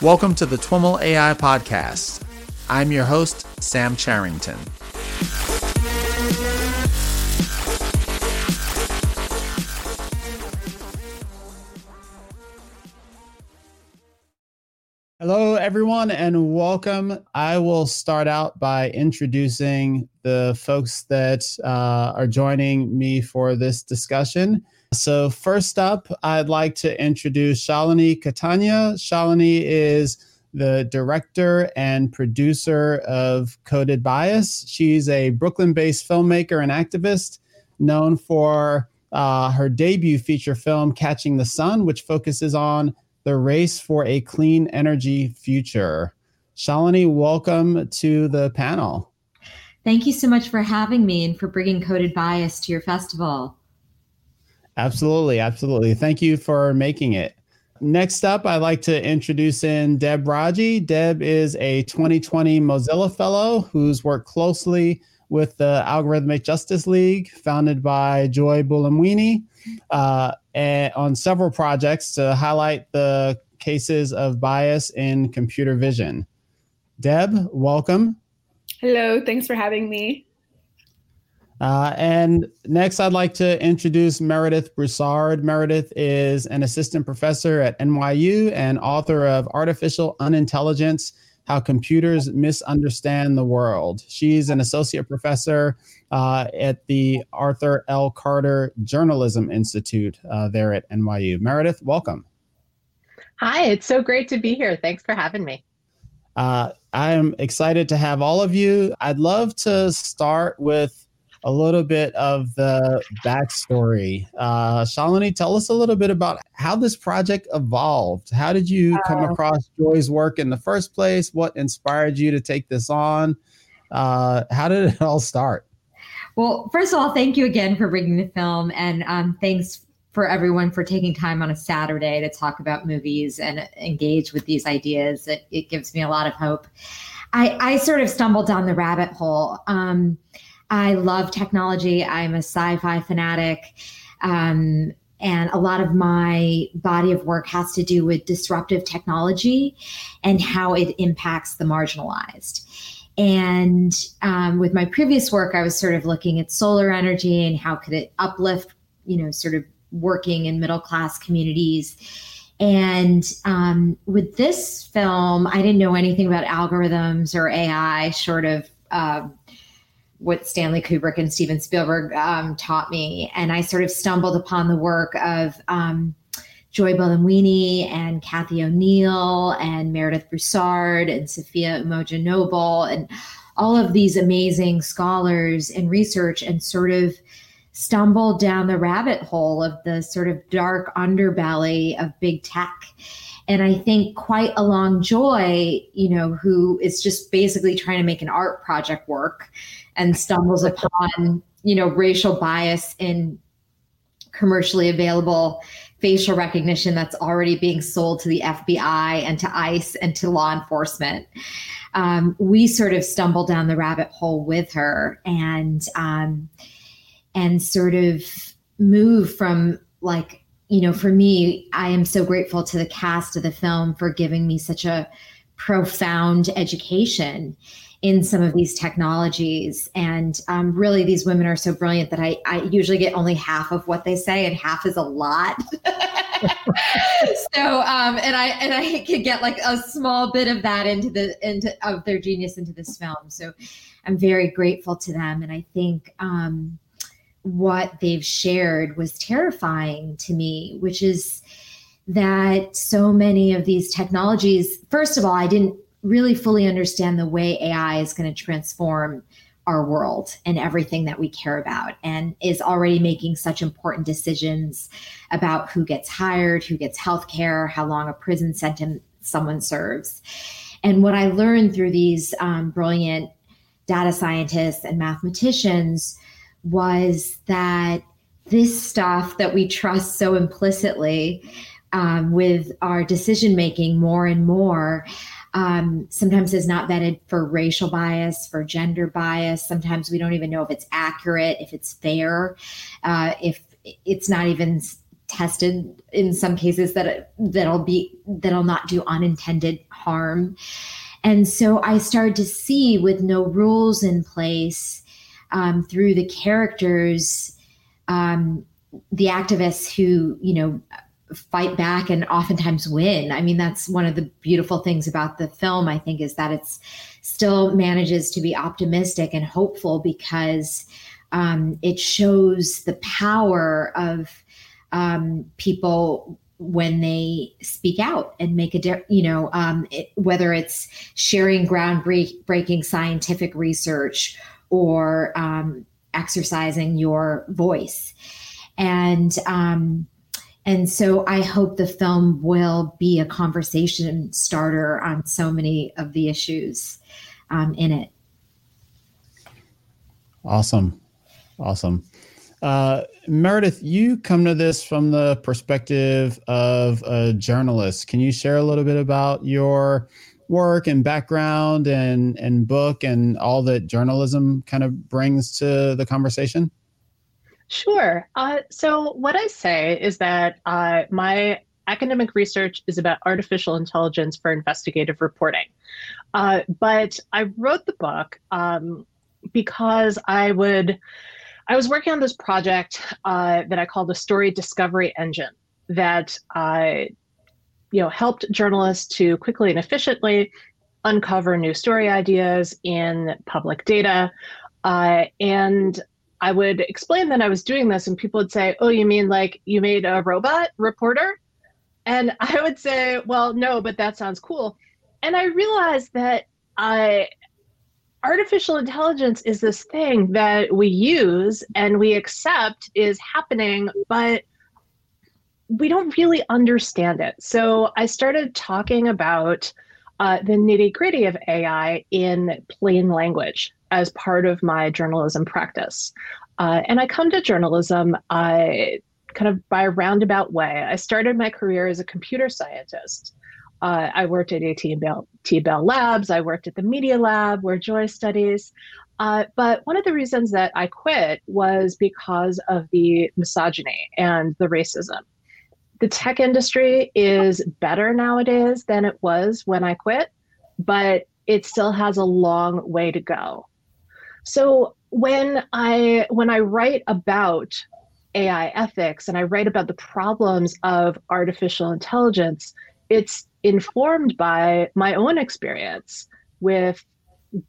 Welcome to the TWIML AI Podcast. I'm your host, Sam Charrington. Hello, everyone, and welcome. I will start out by introducing the folks that uh, are joining me for this discussion. So, first up, I'd like to introduce Shalini Kantayya. Shalini is the director and producer of Coded Bias. She's a Brooklyn based filmmaker and activist known for uh, her debut feature film, Catching the Sun, which focuses on the race for a clean energy future. Shalini, welcome to the panel. Thank you so much for having me and for bringing Coded Bias to your festival. Absolutely, absolutely. Thank you for making it. Next up, I'd like to introduce in Deb Raji. Deb is a 2020 Mozilla Fellow who's worked closely with the Algorithmic Justice League, founded by Joy Buolamwini, uh, on several projects to highlight the cases of bias in computer vision. Deb, welcome. Hello, thanks for having me. Uh, and next, I'd like to introduce Meredith Broussard. Meredith is an assistant professor at NYU and author of Artificial Unintelligence how Computers Misunderstand the World. She's an associate professor uh, at the Arthur L. Carter Journalism Institute uh, there at NYU. Meredith, welcome. Hi, it's so great to be here. Thanks for having me. Uh, I'm excited to have all of you. I'd love to start with a little bit of the backstory. Uh, Shalini, tell us a little bit about how this project evolved. How did you come uh, across Joy's work in the first place? What inspired you to take this on? Uh, how did it all start? Well, first of all, thank you again for bringing the film, and um, thanks for everyone for taking time on a Saturday to talk about movies and engage with these ideas. It, it gives me a lot of hope. I, I sort of stumbled down the rabbit hole. Um, I love technology. I'm a sci-fi fanatic. Um, and a lot of my body of work has to do with disruptive technology and how it impacts the marginalized. And um, with my previous work, I was sort of looking at solar energy and how could it uplift, you know, sort of working in middle class communities. And um, with this film, I didn't know anything about algorithms or AI, short of uh, what Stanley Kubrick and Steven Spielberg um, taught me. And I sort of stumbled upon the work of um, Joy Buolamwini and Cathy O'Neil and Meredith Broussard and Safiya Umoja Noble and all of these amazing scholars and research and sort of stumbled down the rabbit hole of the sort of dark underbelly of big tech and I think quite along Joy, you know, who is just basically trying to make an art project work and stumbles upon, you know, racial bias in commercially available facial recognition that's already being sold to the FBI and to ICE and to law enforcement. Um, we sort of stumble down the rabbit hole with her and um, and sort of move from like you know, for me, I am so grateful to the cast of the film for giving me such a profound education in some of these technologies. And um, really, these women are so brilliant that I, I usually get only half of what they say, and half is a lot. so, um, and I and I could get like a small bit of that into the into of their genius into this film. So, I'm very grateful to them, and I think. Um, what they've shared was terrifying to me, which is that so many of these technologies, first of all, I didn't really fully understand the way AI is going to transform our world and everything that we care about and is already making such important decisions about who gets hired, who gets health care, how long a prison sentence someone serves. And what I learned through these um, brilliant data scientists and mathematicians was that this stuff that we trust so implicitly um, with our decision making more and more um, sometimes is not vetted for racial bias, for gender bias. Sometimes we don't even know if it's accurate, if it's fair, uh, if it's not even tested in some cases that that'll be that'll not do unintended harm. And so I started to see with no rules in place um, through the characters, um, the activists who, you know, fight back and oftentimes win. I mean, that's one of the beautiful things about the film, I think, is that it's still manages to be optimistic and hopeful because um, it shows the power of um, people when they speak out and make a di- you know um, it, whether it's sharing groundbreaking scientific research or um, exercising your voice and um, and so I hope the film will be a conversation starter on so many of the issues um, in it. Awesome. Awesome. Uh, Meredith, you come to this from the perspective of a journalist. Can you share a little bit about your work and background and, and book and all that journalism kind of brings to the conversation? Sure. Uh, so, what I say is that uh, my academic research is about artificial intelligence for investigative reporting. Uh, but I wrote the book um, because I would I was working on this project uh, that I called the Story Discovery Engine that I, you know, helped journalists to quickly and efficiently uncover new story ideas in public data. Uh, and I would explain that I was doing this, and people would say, "Oh, you mean like you made a robot reporter?" And I would say, "Well, no, but that sounds cool." And I realized that I artificial intelligence is this thing that we use and we accept is happening, but we don't really understand it. So I started talking about uh, the nitty gritty of AI in plain language as part of my journalism practice. Uh, and I come to journalism I, kind of by a roundabout way. I started my career as a computer scientist. Uh, I worked at AT Bell, Bell Labs. I worked at the Media Lab where Joy studies. Uh, but one of the reasons that I quit was because of the misogyny and the racism. The tech industry is better nowadays than it was when I quit, but it still has a long way to go. So when I when I write about AI ethics and I write about the problems of artificial intelligence, it's informed by my own experience with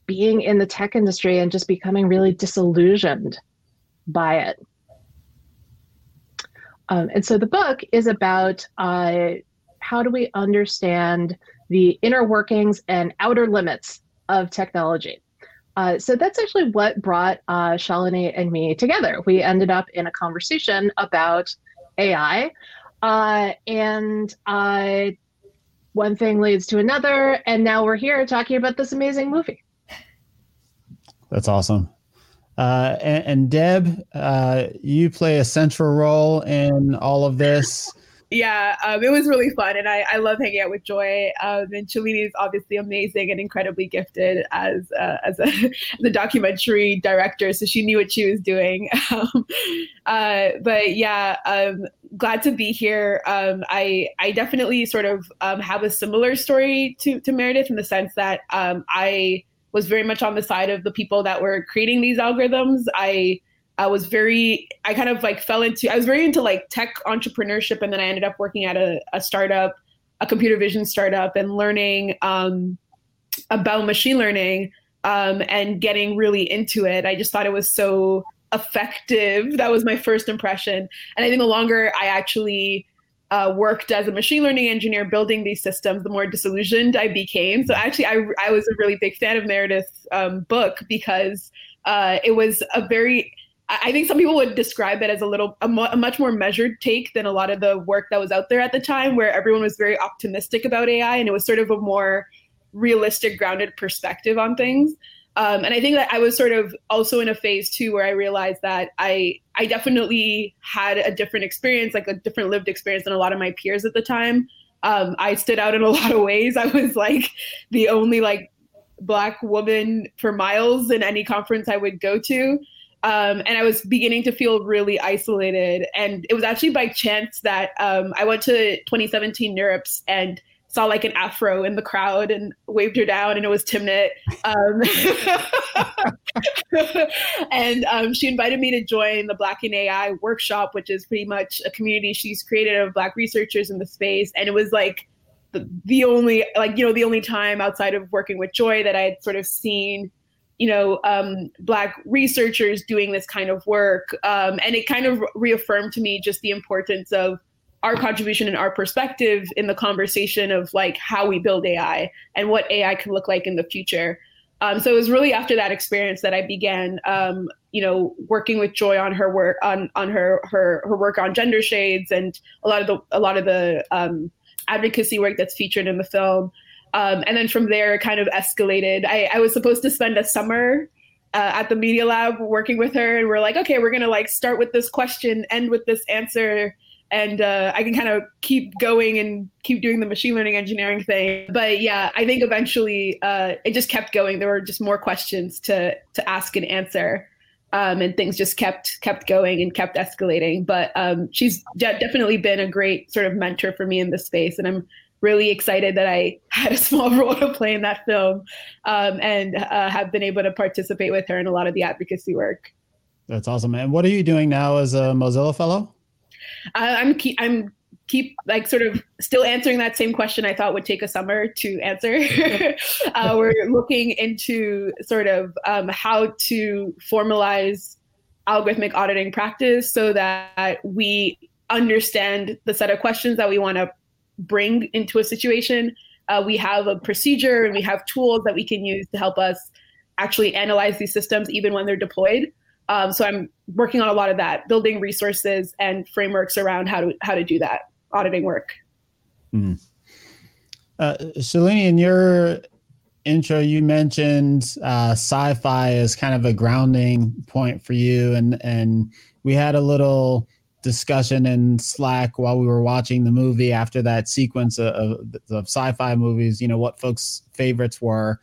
being in the tech industry and just becoming really disillusioned by it. Um, and so the book is about uh, how do we understand the inner workings and outer limits of technology. Uh, so that's actually what brought uh, Shalini and me together. We ended up in a conversation about AI, uh, and I one thing leads to another, and now we're here talking about this amazing movie. That's awesome. Uh, and, and, Deb, uh, you play a central role in all of this. Yeah, um, it was really fun, and I, I love hanging out with Joy. Um, and Shalini is obviously amazing and incredibly gifted as uh, as a the documentary director, so she knew what she was doing. Um, uh, but yeah, um, glad to be here. Um, I I definitely sort of um, have a similar story to to Meredith in the sense that um, I was very much on the side of the people that were creating these algorithms. I I was very I kind of like fell into I was very into like tech entrepreneurship, and then I ended up working at a, a startup, a computer vision startup, and learning um, about machine learning um, and getting really into it. I just thought it was so effective. That was my first impression. And I think the longer I actually uh, worked as a machine learning engineer building these systems, the more disillusioned I became. So actually, I, I was a really big fan of Meredith's um, book because uh, it was a very I think some people would describe it as a little a, mo- a, much more measured take than a lot of the work that was out there at the time, where everyone was very optimistic about AI and it was sort of a more realistic, grounded perspective on things. Um, and I think that I was sort of also in a phase too where I realized that I I definitely had a different experience, like a different lived experience than a lot of my peers at the time. Um, I stood out in a lot of ways. I was like the only like black woman for miles in any conference I would go to. Um, and I was beginning to feel really isolated. And it was actually by chance that um, I went to 2017 NeurIPS and saw like an afro in the crowd and waved her down and it was Timnit. Um, and um, she invited me to join the Black in AI workshop, which is pretty much a community she's created of Black researchers in the space. And it was like the, the only, like, you know, the only time outside of working with Joy that I had sort of seen you know, um, Black researchers doing this kind of work. Um, and it kind of reaffirmed to me just the importance of our contribution and our perspective in the conversation of like how we build AI and what AI can look like in the future. Um, so it was really after that experience that I began, um, you know, working with Joy on her work on on her her her work on gender shades and a lot of the a lot of the um, advocacy work that's featured in the film. Um, and then from there, it kind of escalated. I, I was supposed to spend a summer uh, at the Media Lab working with her, and we're like, okay, we're gonna like start with this question, end with this answer, and uh, I can kind of keep going and keep doing the machine learning engineering thing. But yeah, I think eventually uh, it just kept going. There were just more questions to to ask and answer. Um, and things just kept kept going and kept escalating. But um, she's de- definitely been a great sort of mentor for me in this space, and I'm really excited that I had a small role to play in that film um, and uh, have been able to participate with her in a lot of the advocacy work. That's awesome. And what are you doing now as a Mozilla Fellow? Uh, I'm keep, I'm keep like sort of still answering that same question I thought would take a summer to answer. uh, we're looking into sort of um, how to formalize algorithmic auditing practice so that we understand the set of questions that we want to bring into a situation. Uh, we have a procedure and we have tools that we can use to help us actually analyze these systems even when they're deployed. Um, so I'm working on a lot of that, building resources and frameworks around how to how to do that auditing work. Mm. Uh, Shalini, in your intro, you mentioned uh, sci-fi as kind of a grounding point for you, and and we had a little discussion in Slack while we were watching the movie after that sequence of, of, of, sci-fi movies. You know what folks' favorites were.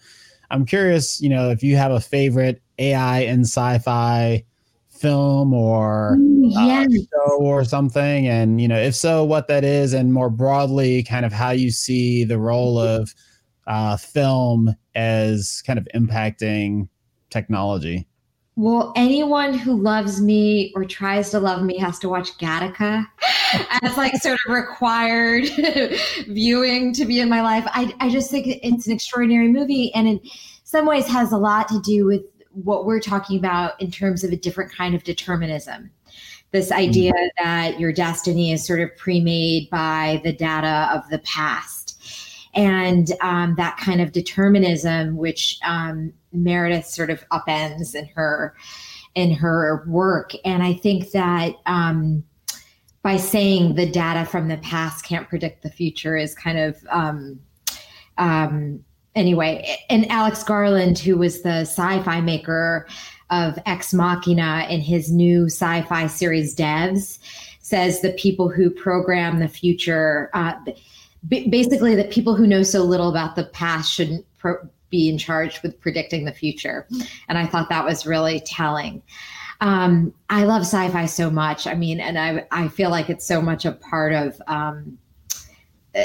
I'm curious, you know, if you have a favorite AI and sci-fi film or yes. uh, show or something, and you know, if so, what that is, and more broadly, kind of how you see the role of uh, film as kind of impacting technology. Well, anyone who loves me or tries to love me has to watch Gattaca as like sort of required viewing to be in my life. I, I just think it's an extraordinary movie and in some ways has a lot to do with what we're talking about in terms of a different kind of determinism. This idea that your destiny is sort of pre-made by the data of the past and um, that kind of determinism, which um, Meredith sort of upends in her in her work. And I think that um, by saying the data from the past can't predict the future is kind of um, um, anyway. And Alex Garland, who was the sci-fi maker of Ex Machina in his new sci-fi series Devs, says the people who program the future. Uh, basically that people who know so little about the past shouldn't pro- be in charge with predicting the future. And I thought that was really telling. Um, I love sci-fi so much. I mean, and I I feel like it's so much a part of um, uh,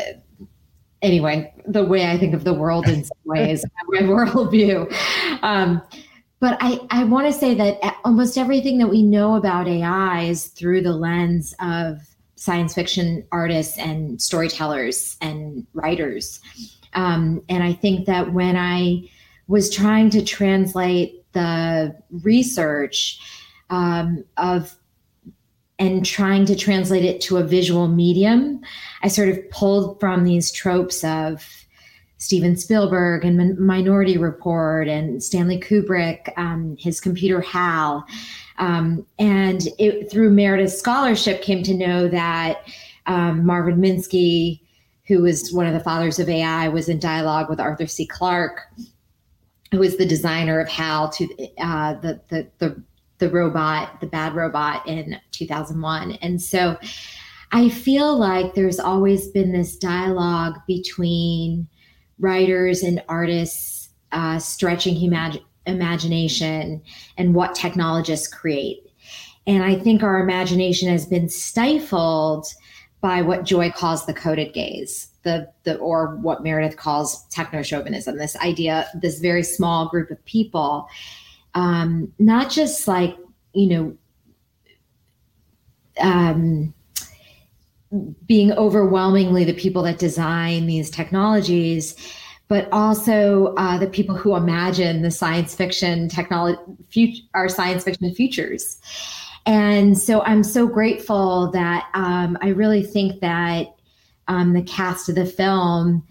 anyway the way I think of the world in some ways, my worldview. Um, but I, I want to say that almost everything that we know about AI is through the lens of science fiction artists and storytellers and writers. Um, and I think that when I was trying to translate the research um, of and trying to translate it to a visual medium, I sort of pulled from these tropes of Steven Spielberg and Minority Report and Stanley Kubrick, um, his computer HAL, um, and it, through Meredith's scholarship, came to know that um, Marvin Minsky, who was one of the fathers of AI, was in dialogue with Arthur C. Clarke, who was the designer of HAL to uh, the, the the the robot, the bad robot in 2001. And so I feel like there's always been this dialogue between writers and artists uh, stretching imagination and what technologists create. And I think our imagination has been stifled by what Joy calls the coded gaze, the the or what Meredith calls techno chauvinism. This idea, this very small group of people, um, not just like you know, um, being overwhelmingly the people that design these technologies, but also uh, the people who imagine the science fiction technology, future, our science fiction futures. And so I'm so grateful that um, I really think that um, the cast of the film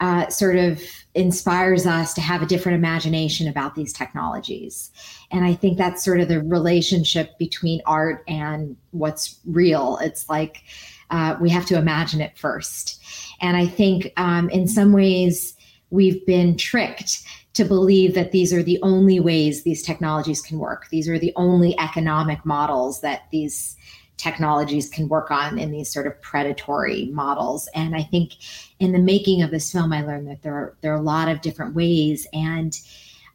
uh, sort of inspires us to have a different imagination about these technologies. And I think that's sort of the relationship between art and what's real. It's like uh, we have to imagine it first. And I think um, in some ways, we've been tricked to believe that these are the only ways these technologies can work. These are the only economic models that these technologies can work on in these sort of predatory models. And I think in the making of this film, I learned that there are there are a lot of different ways. And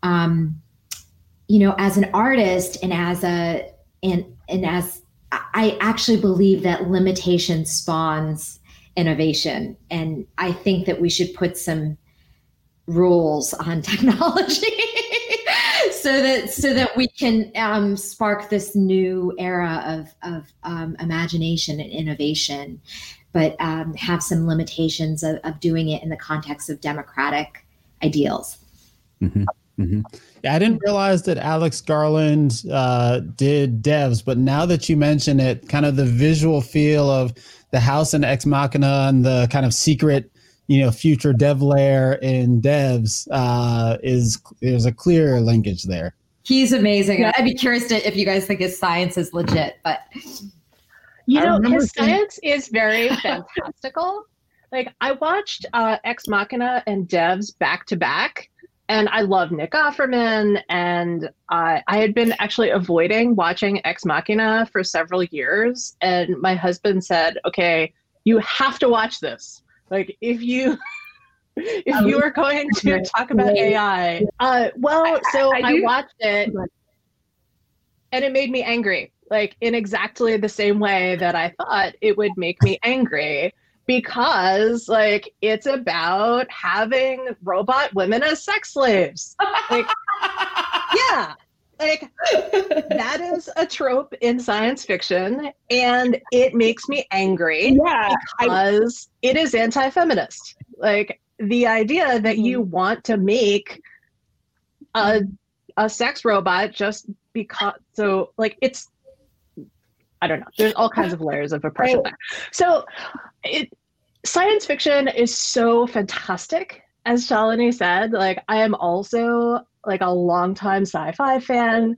um, you know, as an artist and as a and and as I actually believe that limitation spawns innovation. And I think that we should put some rules on technology so that so that we can um, spark this new era of of um, imagination and innovation but um, have some limitations of, of, doing it in the context of democratic ideals mm-hmm. Mm-hmm. I didn't realize that Alex Garland uh, did devs, but now that you mention it, kind of the visual feel of the house and Ex Machina and the kind of secret you know future dev layer in devs uh, is there's a clear linkage there. He's amazing. I'd be curious to, if you guys think his science is legit, but you know his science is very fantastical. Like I watched uh, Ex Machina and Devs back to back, and I love Nick Offerman, and uh, I had been actually avoiding watching Ex Machina for several years, and my husband said, "Okay, you have to watch this." Like if you if you are going to talk about AI, uh, well, so I, I, I watched it and it made me angry, like in exactly the same way that I thought it would make me angry because like it's about having robot women as sex slaves. Like, yeah, like that is a trope in science fiction and it makes me angry yeah, because I, it is anti-feminist. Like the idea that you mm-hmm. want to make a a sex robot just because so like it's i don't know. There's all kinds of layers of oppression there. So it science fiction is so fantastic as Shalini said, like I am also like a longtime sci-fi fan.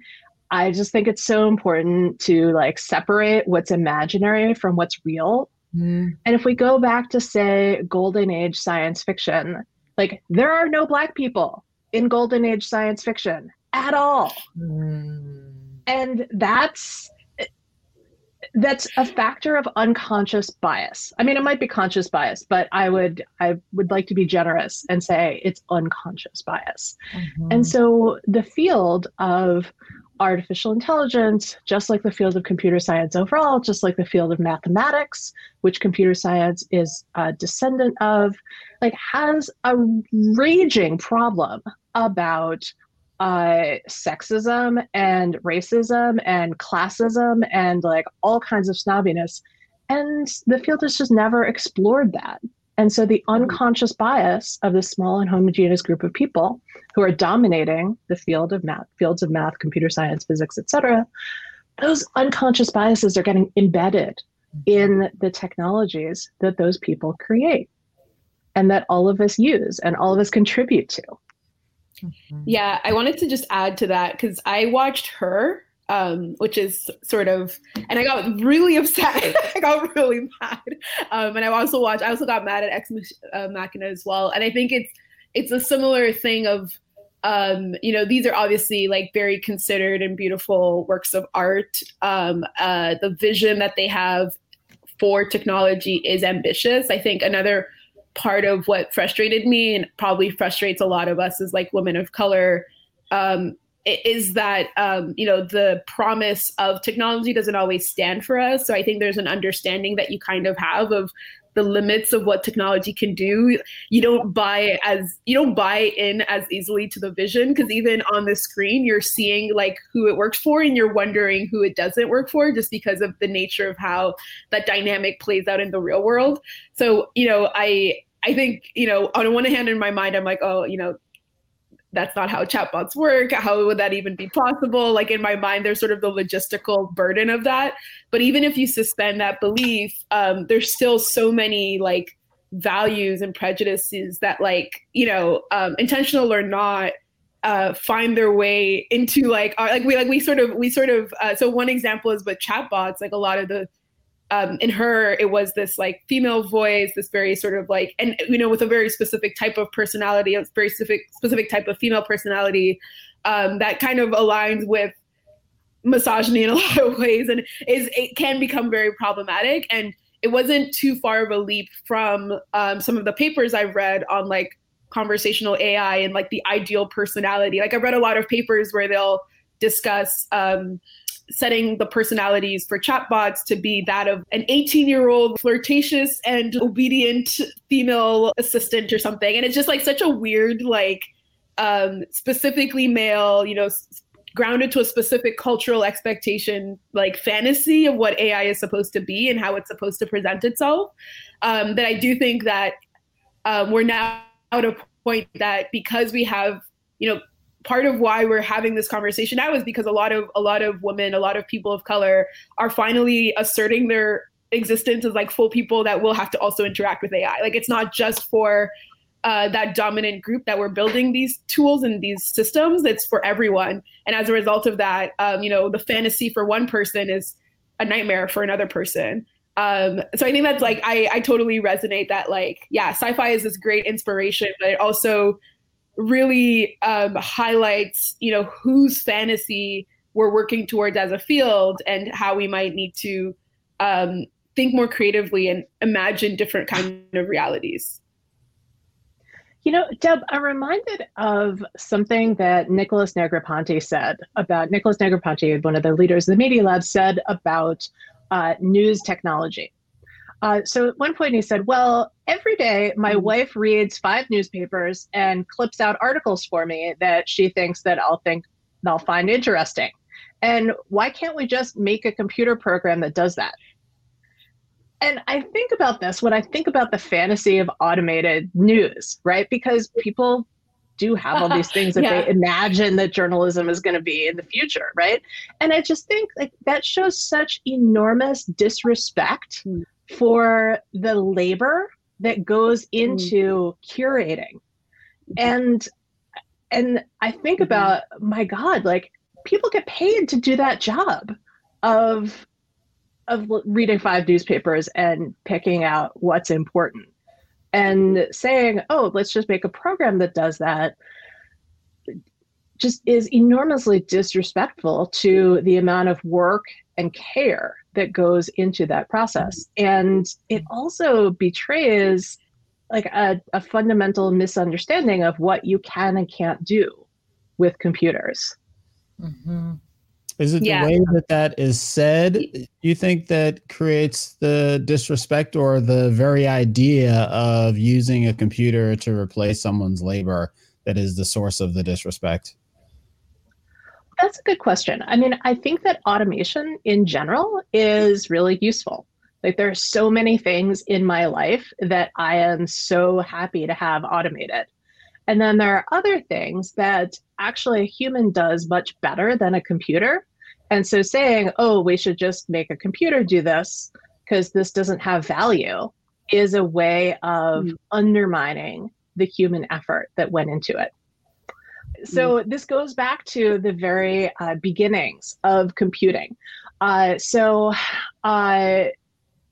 I just think it's so important to like separate what's imaginary from what's real. Mm. And if we go back to say golden age science fiction, like there are no black people in golden age science fiction at all. Mm. And that's that's a factor of unconscious bias. I mean, it might be conscious bias, but I would I would like to be generous and say it's unconscious bias. Mm-hmm. And so the field of artificial intelligence, just like the field of computer science overall, just like the field of mathematics, which computer science is a descendant of, like has a raging problem about uh, sexism and racism and classism and like all kinds of snobbiness. And the field has just never explored that. And so the mm-hmm. unconscious bias of this small and homogeneous group of people who are dominating the field of math, fields of math, computer science, physics, etc., those unconscious biases are getting embedded mm-hmm. in the technologies that those people create and that all of us use and all of us contribute to. Mm-hmm. Yeah, I wanted to just add to that because I watched her, um, which is sort of, and I got really upset. I got really mad, um, and I also watched. I also got mad at Ex uh, Machina as well, and I think it's it's a similar thing of, um, you know, these are obviously like very considered and beautiful works of art. Um, uh, the vision that they have for technology is ambitious. I think another part of what frustrated me and probably frustrates a lot of us as like women of color um, is that um, you know the promise of technology doesn't always stand for us. So I think there's an understanding that you kind of have of the limits of what technology can do. You don't buy as you don't buy in as easily to the vision because even on the screen you're seeing like who it works for and you're wondering who it doesn't work for just because of the nature of how that dynamic plays out in the real world. So you know i i think you know on one hand in my mind i'm like oh you know that's not how chatbots work. How would that even be possible? Like in my mind, there's sort of the logistical burden of that. But even if you suspend that belief, um, there's still so many like values and prejudices that, like, you know, um, intentional or not, uh, find their way into like, our, like we like we sort of we sort of. Uh, so one example is with chatbots. Like a lot of the um, in her it was this like female voice this very sort of like and you know with a very specific type of personality a very specific specific type of female personality um, that kind of aligns with misogyny in a lot of ways and is it can become very problematic. And it wasn't too far of a leap from um, some of the papers i've read on like conversational ai and like the ideal personality. Like i've read a lot of papers where they'll discuss um, setting the personalities for chatbots to be that of an 18 year old flirtatious and obedient female assistant or something. And it's just like such a weird, like, um, specifically male, you know, grounded to a specific cultural expectation, like fantasy of what AI is supposed to be and how it's supposed to present itself. Um, that I do think that um, we're now at a point that because we have, you know, part of why we're having this conversation now is because a lot of a lot of women, a lot of people of color are finally asserting their existence as like full people that will have to also interact with AI. Like it's not just for uh, that dominant group that we're building these tools and these systems. It's for everyone. And as a result of that, um, you know, the fantasy for one person is a nightmare for another person. Um, so I think that's like I, I totally resonate that like yeah, sci-fi is this great inspiration, but it also really um, highlights, you know, whose fantasy we're working towards as a field and how we might need to um, think more creatively and imagine different kind of realities. You know, Deb, I'm reminded of something that Nicholas Negroponte said about Nicholas Negroponte, one of the leaders of the Media Lab, said about uh, news technology. Uh, so at one point he said, Well, every day my mm-hmm. wife reads five newspapers and clips out articles for me that she thinks that I'll think I'll find interesting. And why can't we just make a computer program that does that? And I think about this when I think about the fantasy of automated news, right? Because people do have all these things that yeah. they imagine that journalism is going to be in the future, right? And I just think like that shows such enormous disrespect mm for the labor that goes mm-hmm. into curating and and i think mm-hmm. about my god like people get paid to do that job of of reading five newspapers and picking out what's important and saying oh let's just make a program that does that just is enormously disrespectful to the amount of work and care that goes into that process. And it also betrays like a, a fundamental misunderstanding of what you can and can't do with computers. Mm-hmm. Is it yeah. the way that that is said? You think that creates the disrespect or the very idea of using a computer to replace someone's labor that is the source of the disrespect? That's a good question. I mean, I think that automation in general is really useful. Like there are so many things in my life that I am so happy to have automated. And then there are other things that actually a human does much better than a computer. And so saying, oh, we should just make a computer do this because this doesn't have value is a way of mm. undermining the human effort that went into it so mm. this goes back to the very uh, beginnings of computing. Uh, so, uh,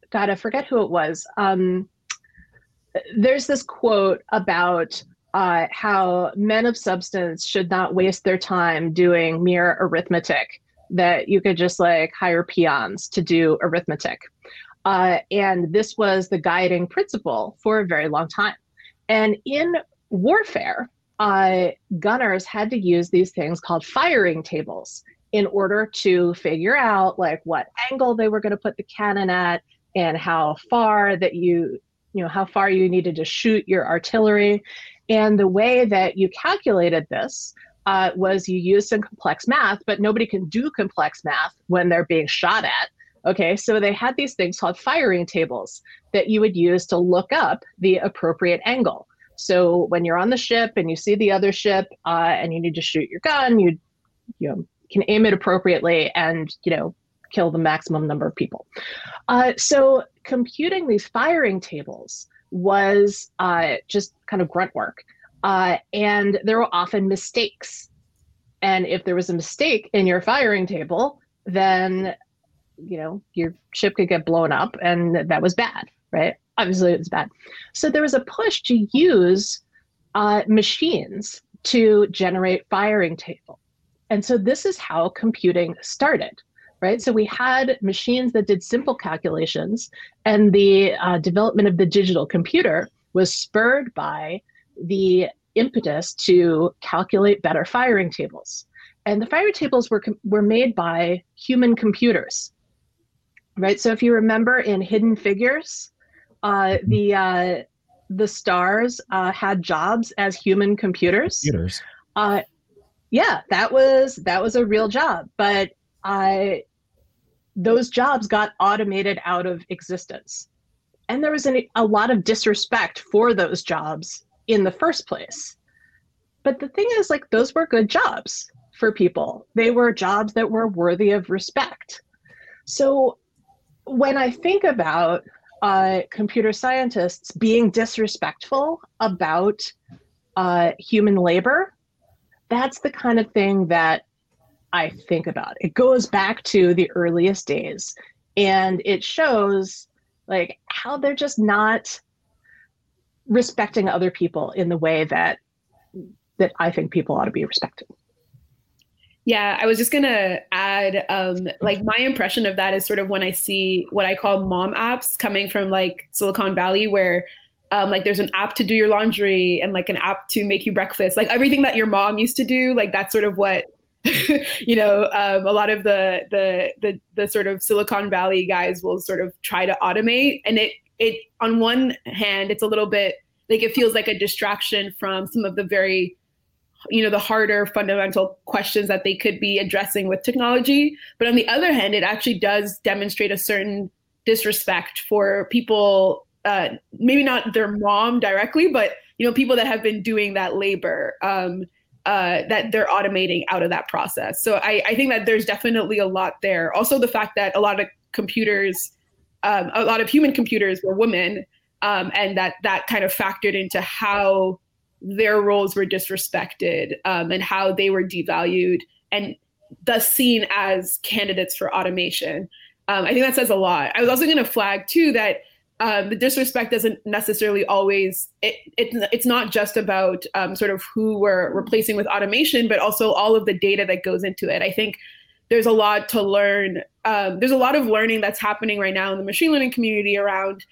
God, I forget who it was. Um, there's this quote about uh, how men of substance should not waste their time doing mere arithmetic, that you could just like hire peons to do arithmetic. Uh, and this was the guiding principle for a very long time. And in warfare, uh, gunners had to use these things called firing tables in order to figure out like what angle they were going to put the cannon at and how far that you you know how far you needed to shoot your artillery. And the way that you calculated this uh, was you used some complex math but nobody can do complex math when they're being shot at. Okay so they had these things called firing tables that you would use to look up the appropriate angle so when you're on the ship and you see the other ship uh, and you need to shoot your gun you you know can aim it appropriately and you know kill the maximum number of people. Uh, so computing these firing tables was uh, just kind of grunt work. Uh, and there were often mistakes. And if there was a mistake in your firing table, then you know your ship could get blown up, and that was bad, right? Obviously, it was bad. So there was a push to use uh, machines to generate firing table. And so this is how computing started right? So we had machines that did simple calculations, and the uh, development of the digital computer was spurred by the impetus to calculate better firing tables. And the firing tables were, were made by human computers, right? So if you remember in Hidden Figures, uh, the uh, the stars uh, had jobs as human computers. Computers. Uh, yeah, that was that was a real job, but I those jobs got automated out of existence. And there was an, a lot of disrespect for those jobs in the first place. But the thing is, like, those were good jobs for people, they were jobs that were worthy of respect. So when I think about uh, computer scientists being disrespectful about uh, human labor, that's the kind of thing that I think about. It goes back to the earliest days and it shows like how they're just not respecting other people in the way that that I think people ought to be respected. Yeah, I was just gonna add, um, like my impression of that is sort of when I see what I call mom apps coming from like Silicon Valley, where um, like there's an app to do your laundry and like an app to make you breakfast, like everything that your mom used to do. Like that's sort of what you know, um, a lot of the, the the the sort of Silicon Valley guys will sort of try to automate, and it it on one hand, it's a little bit like it feels like a distraction from some of the very you know the harder fundamental questions that they could be addressing with technology but on the other hand it actually does demonstrate a certain disrespect for people uh, maybe not their mom directly but you know people that have been doing that labor um, uh, that they're automating out of that process. So I, I, think that there's definitely a lot there. Also, the fact that a lot of computers, um, a lot of human computers were women, um, and that that kind of factored into how their roles were disrespected um, and how they were devalued and thus seen as candidates for automation. Um, I think that says a lot. I was also going to flag too that um, the disrespect doesn't necessarily always it, it it's not just about um, sort of who we're replacing with automation but also all of the data that goes into it i think there's a lot to learn um, there's a lot of learning that's happening right now in the machine learning community around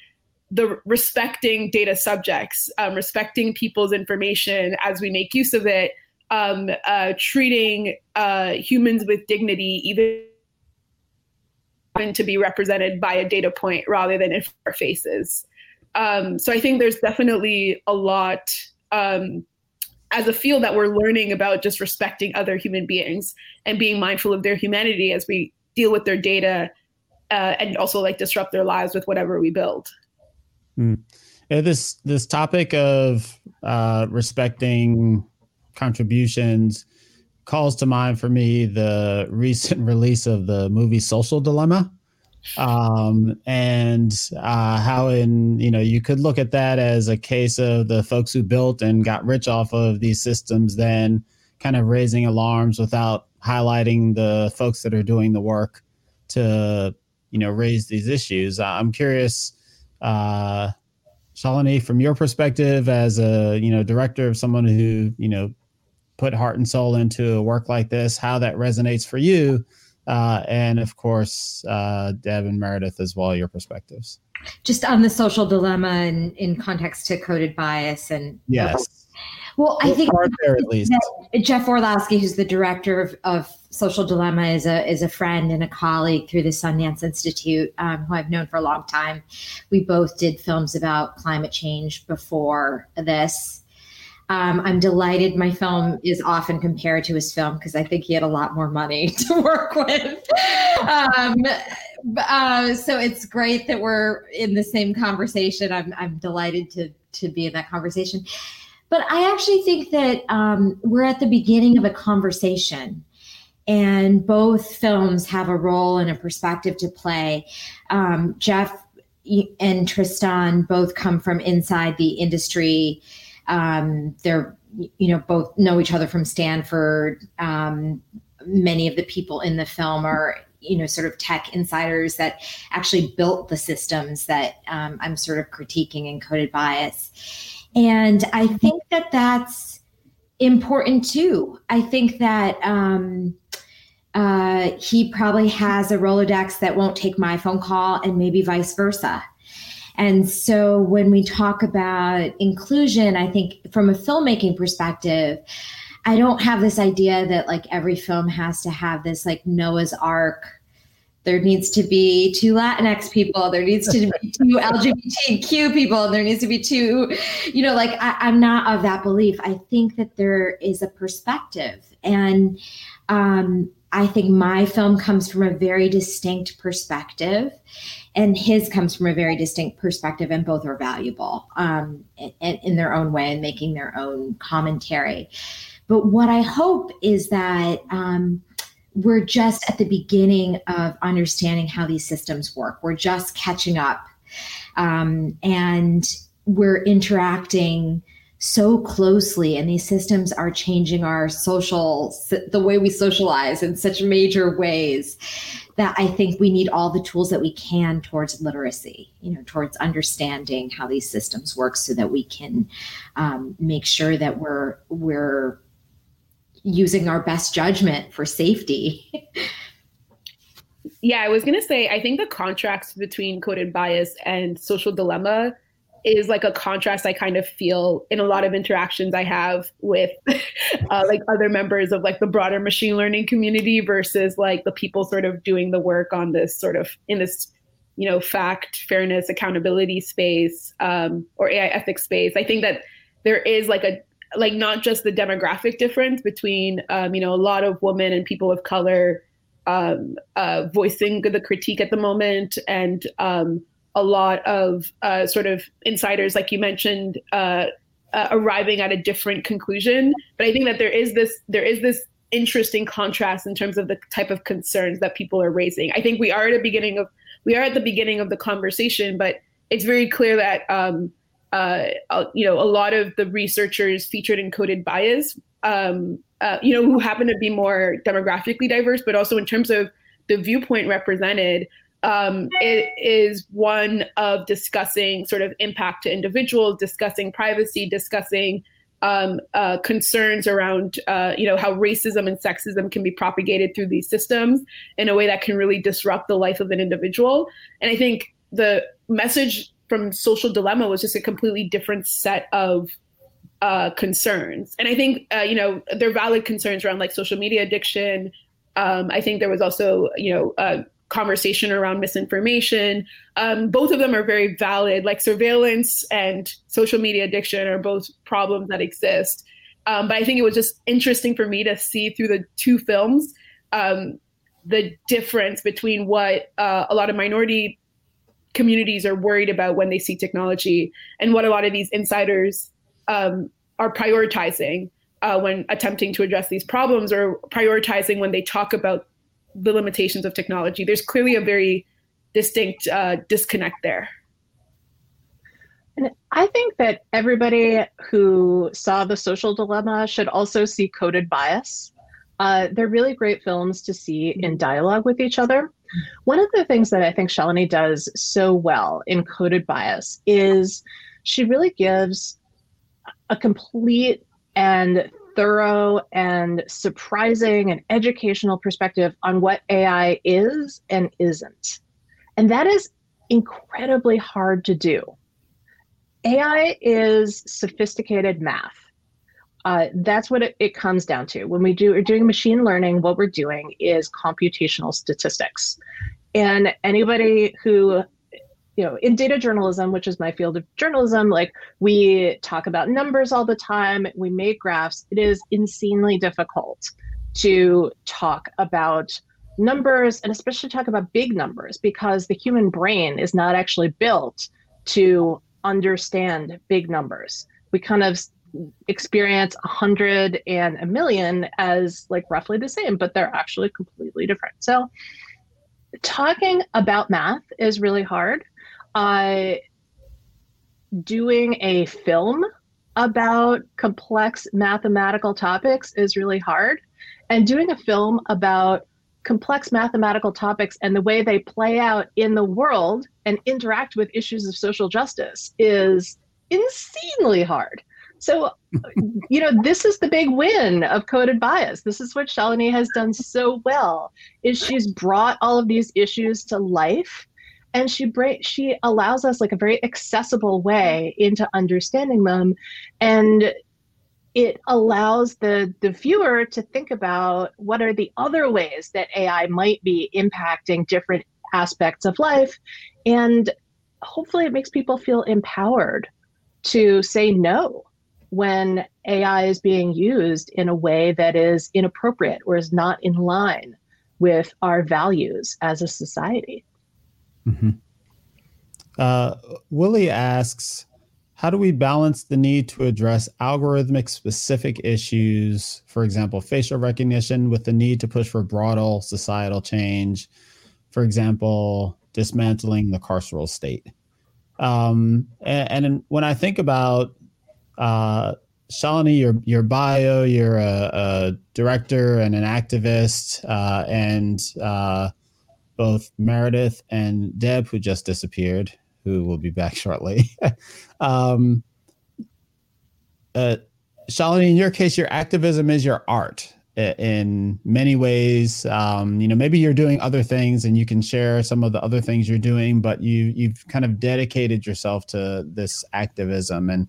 the respecting data subjects um, respecting people's information as we make use of it um, uh, treating uh, humans with dignity even to be represented by a data point rather than in our faces. Um, so I think there's definitely a lot um, as a field that we're learning about just respecting other human beings and being mindful of their humanity as we deal with their data uh, and also like disrupt their lives with whatever we build. Mm. Yeah, this this topic of uh, respecting contributions calls to mind for me the recent release of the movie Social Dilemma. Um, and uh, how in you know you could look at that as a case of the folks who built and got rich off of these systems then kind of raising alarms without highlighting the folks that are doing the work to you know raise these issues i'm curious uh shalini from your perspective as a you know director of someone who you know put heart and soul into a work like this, how that resonates for you, uh, and of course, uh, Deb and Meredith as well, your perspectives. Just on the social dilemma and in context to coded bias and yes. Well, I think there at least. Jeff Orlowski, who's the director of, of, Social Dilemma, is a is a friend and a colleague through the Sundance Institute, um, who I've known for a long time. We both did films about climate change before this. Um, I'm delighted my film is often compared to his film because I think he had a lot more money to work with. Um, uh, so it's great that we're in the same conversation. I'm, I'm delighted to, to be in that conversation. But I actually think that um, we're at the beginning of a conversation, and both films have a role and a perspective to play. Um, Jeff and Tristan both come from inside the industry. Um, they're, you know, both know each other from Stanford. Um, many of the people in the film are you know sort of tech insiders that actually built the systems that um, i'm sort of critiquing in coded bias and I think that that's important too. I think that um, uh, he probably has a Rolodex that won't take my phone call and maybe vice versa. And so when we talk about inclusion, I think from a filmmaking perspective, I don't have this idea that like every film has to have this like Noah's Ark there needs to be two Latinx people, there needs to be two LGBTQ people, and there needs to be two, you know, like I, am not of that belief. I think that there is a perspective. And um, I think my film comes from a very distinct perspective, and his comes from a very distinct perspective, and both are valuable um, in, in their own way and making their own commentary. But what I hope is that um, we're just at the beginning of understanding how these systems work. We're just catching up. Um, and we're interacting so closely and these systems are changing our social the way we socialize in such major ways that i think we need all the tools that we can towards literacy you know towards understanding how these systems work so that we can um, make sure that we're we're using our best judgment for safety. yeah, I was going to say, I think the contrast between coded bias and social dilemma is like a contrast I kind of feel in a lot of interactions I have with uh, like other members of like the broader machine learning community versus like the people sort of doing the work on this sort of in this you know fact fairness accountability space um, or AI ethics space. I think that there is like a like not just the demographic difference between um, you know a lot of women and people of color um, uh, voicing the critique at the moment and um, a lot of uh, sort of insiders like you mentioned uh, uh arriving at a different conclusion. But i think that there is this there is this interesting contrast in terms of the type of concerns that people are raising. I think we are at the beginning of we are at the beginning of the conversation but it's very clear that um, uh, uh, you know, a lot of the researchers featured in coded bias, um, uh, you know, who happen to be more demographically diverse, but also in terms of the viewpoint represented, um, it is one of discussing sort of impact to individuals, discussing privacy, discussing um, uh, concerns around, uh, you know, how racism and sexism can be propagated through these systems in a way that can really disrupt the life of an individual. And I think the message from social dilemma was just a completely different set of uh, concerns. And I think, uh, you know, there are valid concerns around like social media addiction. Um, I think there was also, you know, a conversation around misinformation. Um, both of them are very valid. Like surveillance and social media addiction are both problems that exist. Um, but I think it was just interesting for me to see through the two films um, the difference between what uh, a lot of minority communities are worried about when they see technology and what a lot of these insiders um, are prioritizing uh, when attempting to address these problems or prioritizing when they talk about the limitations of technology. There's clearly a very distinct uh, disconnect there. And I think that everybody who saw The Social Dilemma should also see Coded Bias. Uh, they're really great films to see in dialogue with each other. One of the things that I think Shalini does so well in Coded Bias is she really gives a complete and thorough and surprising and educational perspective on what AI is and isn't. And that is incredibly hard to do. AI is sophisticated math. Uh, that's what it, it, comes down to. When we do are doing machine learning, what we're doing is computational statistics. And anybody who you know in data journalism which is my field of journalism like we talk about numbers all the time we make graphs it is insanely difficult to talk about numbers and especially talk about big numbers because the human brain is not actually built to understand big numbers. We kind of experience a hundred and a million as like roughly the same, but they're actually completely different. So talking about math is really hard. Uh, doing a film about complex mathematical topics is really hard. And doing a film about complex mathematical topics and the way they play out in the world and interact with issues of social justice is insanely hard. So, you know, this is the big win of coded bias. This is what Shalini has done so well is she's brought all of these issues to life and she bra- she allows us like a very accessible way into understanding them and it allows the, the viewer to think about what are the other ways that AI might be impacting different aspects of life. And hopefully, it makes people feel empowered to say no when AI is being used in a way that is inappropriate or is not in line with our values as a society. Mm-hmm. Uh, Willie asks, how do we balance the need to address algorithmic specific issues, for example, facial recognition, with the need to push for broader societal change, for example, dismantling the carceral state? Um, and, and, when I think about uh, Shalini, your your bio, you're a, a director and an activist, uh, and uh, both Meredith and Deb, who just disappeared, who will be back shortly. um, uh, Shalini, in your case, your activism is your art in many ways. Um, you know, maybe you're doing other things and you can share some of the other things you're doing, but you you've kind of dedicated yourself to this activism and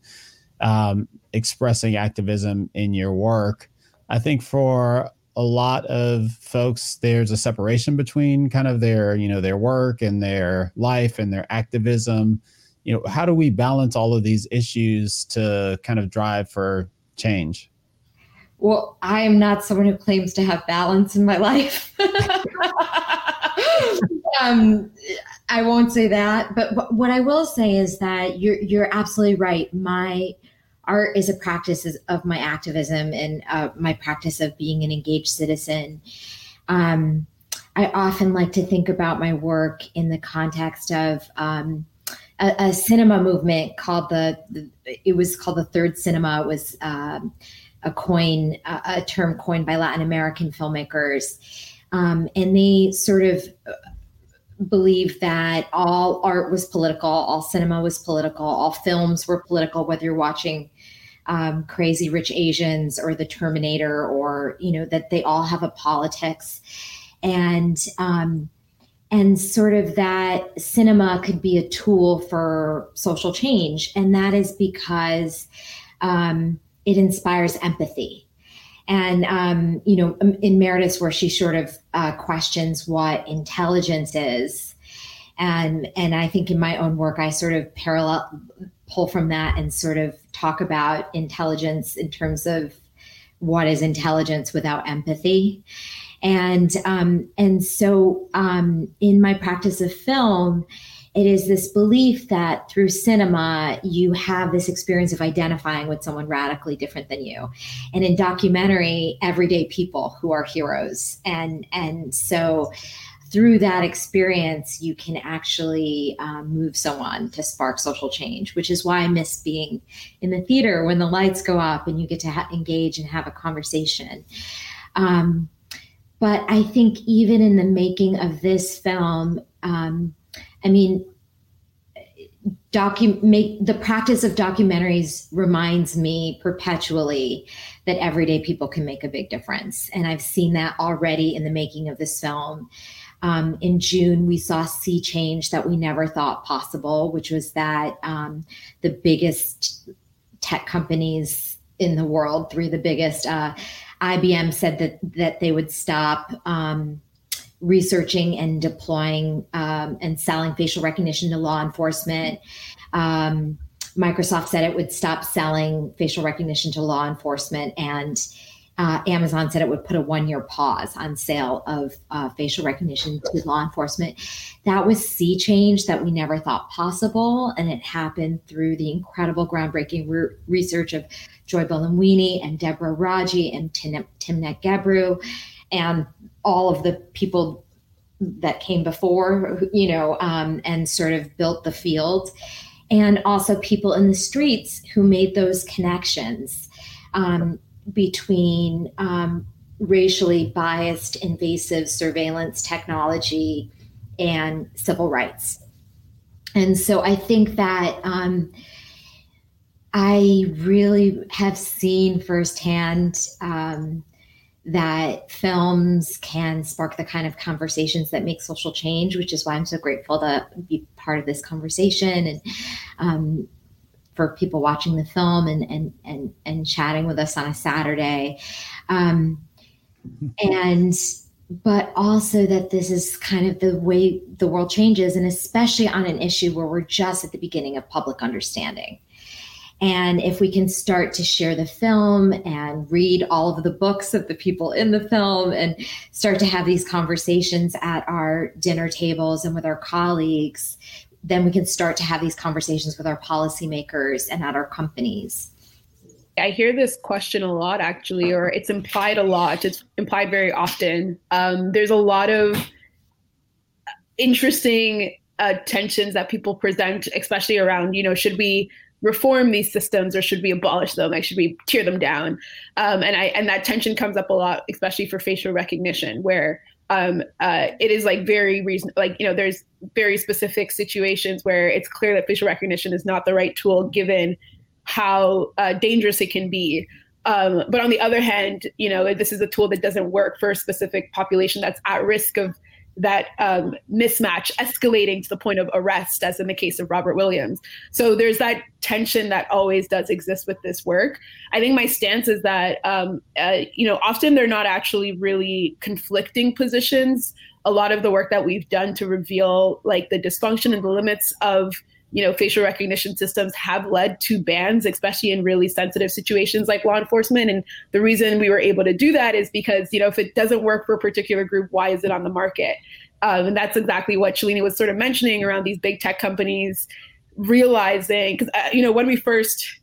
um, expressing activism in your work. I think for a lot of folks there's a separation between kind of their you know their work and their life and their activism. You know how do we balance all of these issues to kind of drive for change? Well i am not someone who claims to have balance in my life. Um, i won't say that but what i will say is that you're you're absolutely right. My art is a practice of my activism and uh, my practice of being an engaged citizen. Um, I often like to think about my work in the context of um, a, a, cinema movement called the, the, It was called the Third Cinema. It was um, a coin, a, a, term coined by Latin American filmmakers, um, and they sort of believe that all art was political, all cinema was political, all films were political, whether you're watching um, Crazy Rich Asians or The Terminator, or you know that they all have a politics, and um, and sort of that cinema could be a tool for social change, and that is because um, it inspires empathy. And um, you know, in Meredith's, where she sort of uh, questions what intelligence is, and and I think in my own work, I sort of parallel pull from that and sort of talk about intelligence in terms of what is intelligence without empathy. And um, and so um, in my practice of film it is this belief that through cinema you have this experience of identifying with someone radically different than you. And in documentary everyday people who are heroes. And and so through that experience, you can actually um, move someone to spark social change, which is why I miss being in the theater when the lights go up and you get to ha- engage and have a conversation. Um, but I think even in the making of this film, um, I mean, docu- make the practice of documentaries reminds me perpetually that everyday people can make a big difference, and I've seen that already in the making of this film. Um, in June, we saw sea change that we never thought possible, which was that um, the biggest tech companies in the world. Three of the biggest. Uh, IBM said that that they would stop um, researching and deploying um, and selling facial recognition to law enforcement. Um, Microsoft said it would stop selling facial recognition to law enforcement, and uh, Amazon said it would put a one year pause on sale of uh, facial recognition to law enforcement. That was sea change that we never thought possible. And it happened through the incredible groundbreaking re- research of Joy Buolamwini and Deborah Raji and Tim- Timnit Gebru and all of the people that came before, you know, um, and sort of built the field. And also people in the streets who made those connections. Um, between um, racially biased invasive surveillance technology and civil rights. And so I think that um, I really have seen firsthand um, that films can spark the kind of conversations that make social change, which is why I'm so grateful to be part of this conversation and um, for people watching the film and and and and chatting with us on a Saturday, um, and but also that this is kind of the way the world changes, and especially on an issue where we're just at the beginning of public understanding. And if we can start to share the film and read all of the books of the people in the film and start to have these conversations at our dinner tables and with our colleagues, then we can start to have these conversations with our policymakers and at our companies. I hear this question a lot, actually, or it's implied a lot. It's implied very often. Um, there's a lot of interesting uh, tensions that people present, especially around, you know, should we reform these systems or should we abolish them? Like, should we tear them down? Um, and I and that tension comes up a lot, especially for facial recognition, where um, uh, it is like very reason like you know there's very specific situations where it's clear that facial recognition is not the right tool given how uh, dangerous it can be. Um, but on the other hand you know this is a tool that doesn't work for a specific population that's at risk of that um, mismatch escalating to the point of arrest, as in the case of Robert Williams. So there's that tension that always does exist with this work. I think my stance is that, um, uh, you know, often they're not actually really conflicting positions. A lot of the work that we've done to reveal like the dysfunction and the limits of you know, facial recognition systems have led to bans, especially in really sensitive situations like law enforcement. And the reason we were able to do that is because, you know, if it doesn't work for a particular group, why is it on the market? Um, and that's exactly what Shalini was sort of mentioning around these big tech companies realizing, because, uh, you know, when we first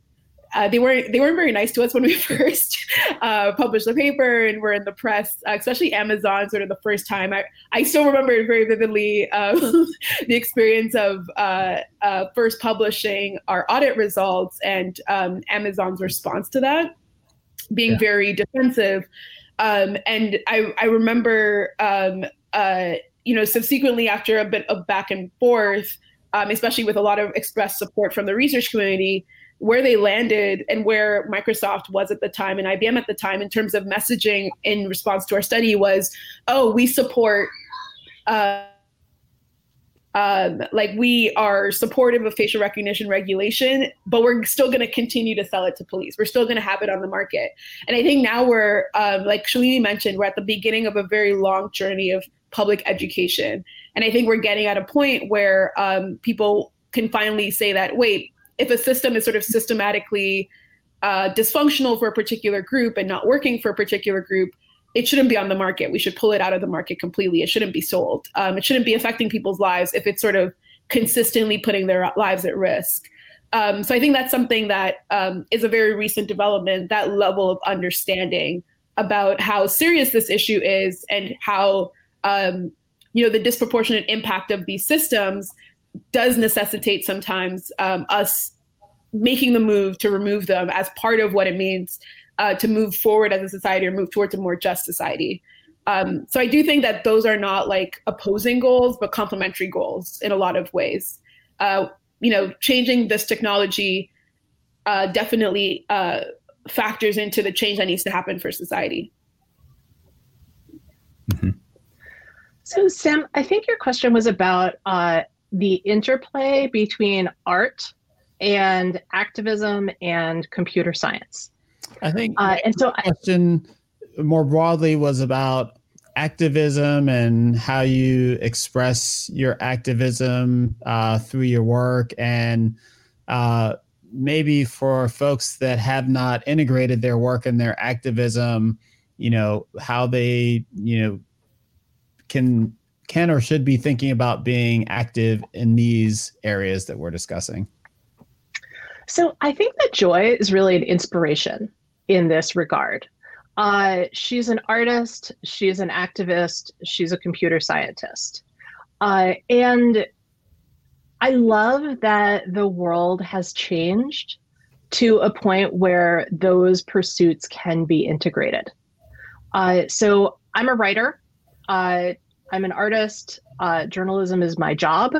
uh, they weren't they weren't very nice to us when we first uh, published the paper and were in the press, uh, especially Amazon. Sort of the first time, I I still remember very vividly um, the experience of uh, uh, first publishing our audit results and um, Amazon's response to that being yeah. very defensive. Um, and I I remember um, uh, you know subsequently after a bit of back and forth. Um, especially with a lot of express support from the research community, where they landed and where Microsoft was at the time and IBM at the time in terms of messaging in response to our study was, oh, we support. Uh, um, like we are supportive of facial recognition regulation, but we're still going to continue to sell it to police. We're still going to have it on the market. And I think now we're, um, like Shalini mentioned, we're at the beginning of a very long journey of public education. And I think we're getting at a point where um, people can finally say that, wait, if a system is sort of systematically uh, dysfunctional for a particular group and not working for a particular group, it shouldn't be on the market. We should pull it out of the market completely. It shouldn't be sold. Um, it shouldn't be affecting people's lives if it's sort of consistently putting their lives at risk. Um, so I think that's something that um, is a very recent development. That level of understanding about how serious this issue is and how um, you know the disproportionate impact of these systems does necessitate sometimes um, us making the move to remove them as part of what it means uh, to move forward as a society or move towards a more just society. Um, so I do think that those are not like opposing goals, but complementary goals in a lot of ways. Uh, you know, changing this technology uh, definitely uh, factors into the change that needs to happen for society. Mm-hmm. So, Sam, I think your question was about uh, the interplay between art and activism and computer science. I think uh, and so question I, more broadly was about activism and how you express your activism uh, through your work and uh, maybe for folks that have not integrated their work and their activism you know how they you know can can or should be thinking about being active in these areas that we're discussing? So i think that joy is really an inspiration in this regard. Uh, she's an artist she's an activist she's a computer scientist. Uh, and i love that the world has changed to a point where those pursuits can be integrated. Uh, so I'm a writer. I'm an artist. Uh, journalism is my job.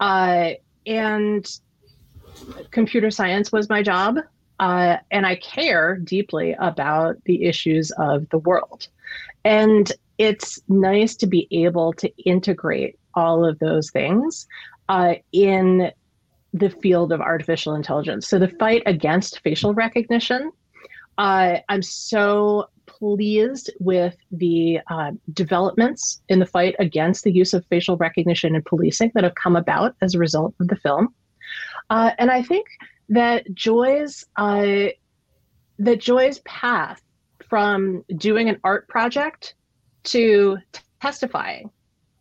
Uh, and computer science was my job. Uh, and I care deeply about the issues of the world. And it's nice to be able to integrate all of those things uh, in the field of artificial intelligence. So the fight against facial recognition, uh, I'm so pleased with the uh, developments in the fight against the use of facial recognition in policing that have come about as a result of the film. Uh, and I think that Joy's uh, that Joy's path from doing an art project to testifying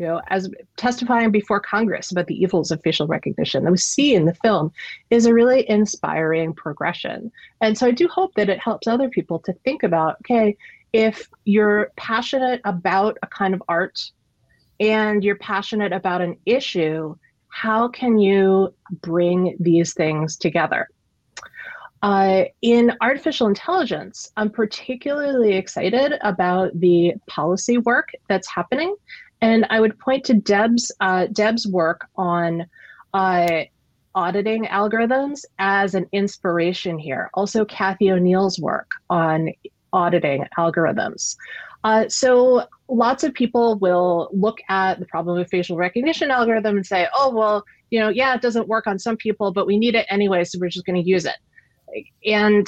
you know, as testifying before Congress about the evils of facial recognition that we see in the film is a really inspiring progression. And so I do hope that it helps other people to think about, okay, if you're passionate about a kind of art and you're passionate about an issue, how can you bring these things together? Uh, in artificial intelligence, I'm particularly excited about the policy work that's happening and I would point to Deb's uh, Deb's work on uh, auditing algorithms as an inspiration here. Also, Cathy O'Neil's work on auditing algorithms. Uh, so lots of people will look at the problem of facial recognition algorithm and say, oh, well, you know, yeah, it doesn't work on some people, but we need it anyway, so we're just going to use it. And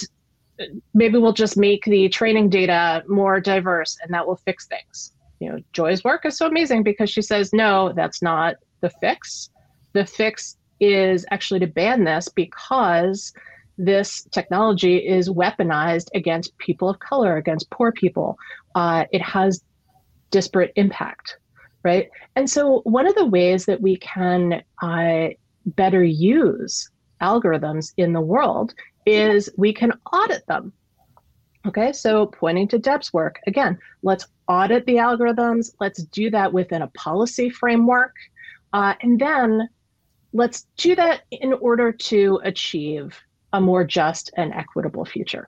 maybe we'll just make the training data more diverse and that will fix things you know, Joy's work is so amazing because she says, no, that's not the fix. The fix is actually to ban this because this technology is weaponized against people of color, against poor people. Uh, it has disparate impact, right? And so, one of the ways that we can uh, better use algorithms in the world is we can audit them. Okay, so pointing to Deb's work, again, let's audit the algorithms. Let's do that within a policy framework. Uh, and then let's do that in order to achieve a more just and equitable future.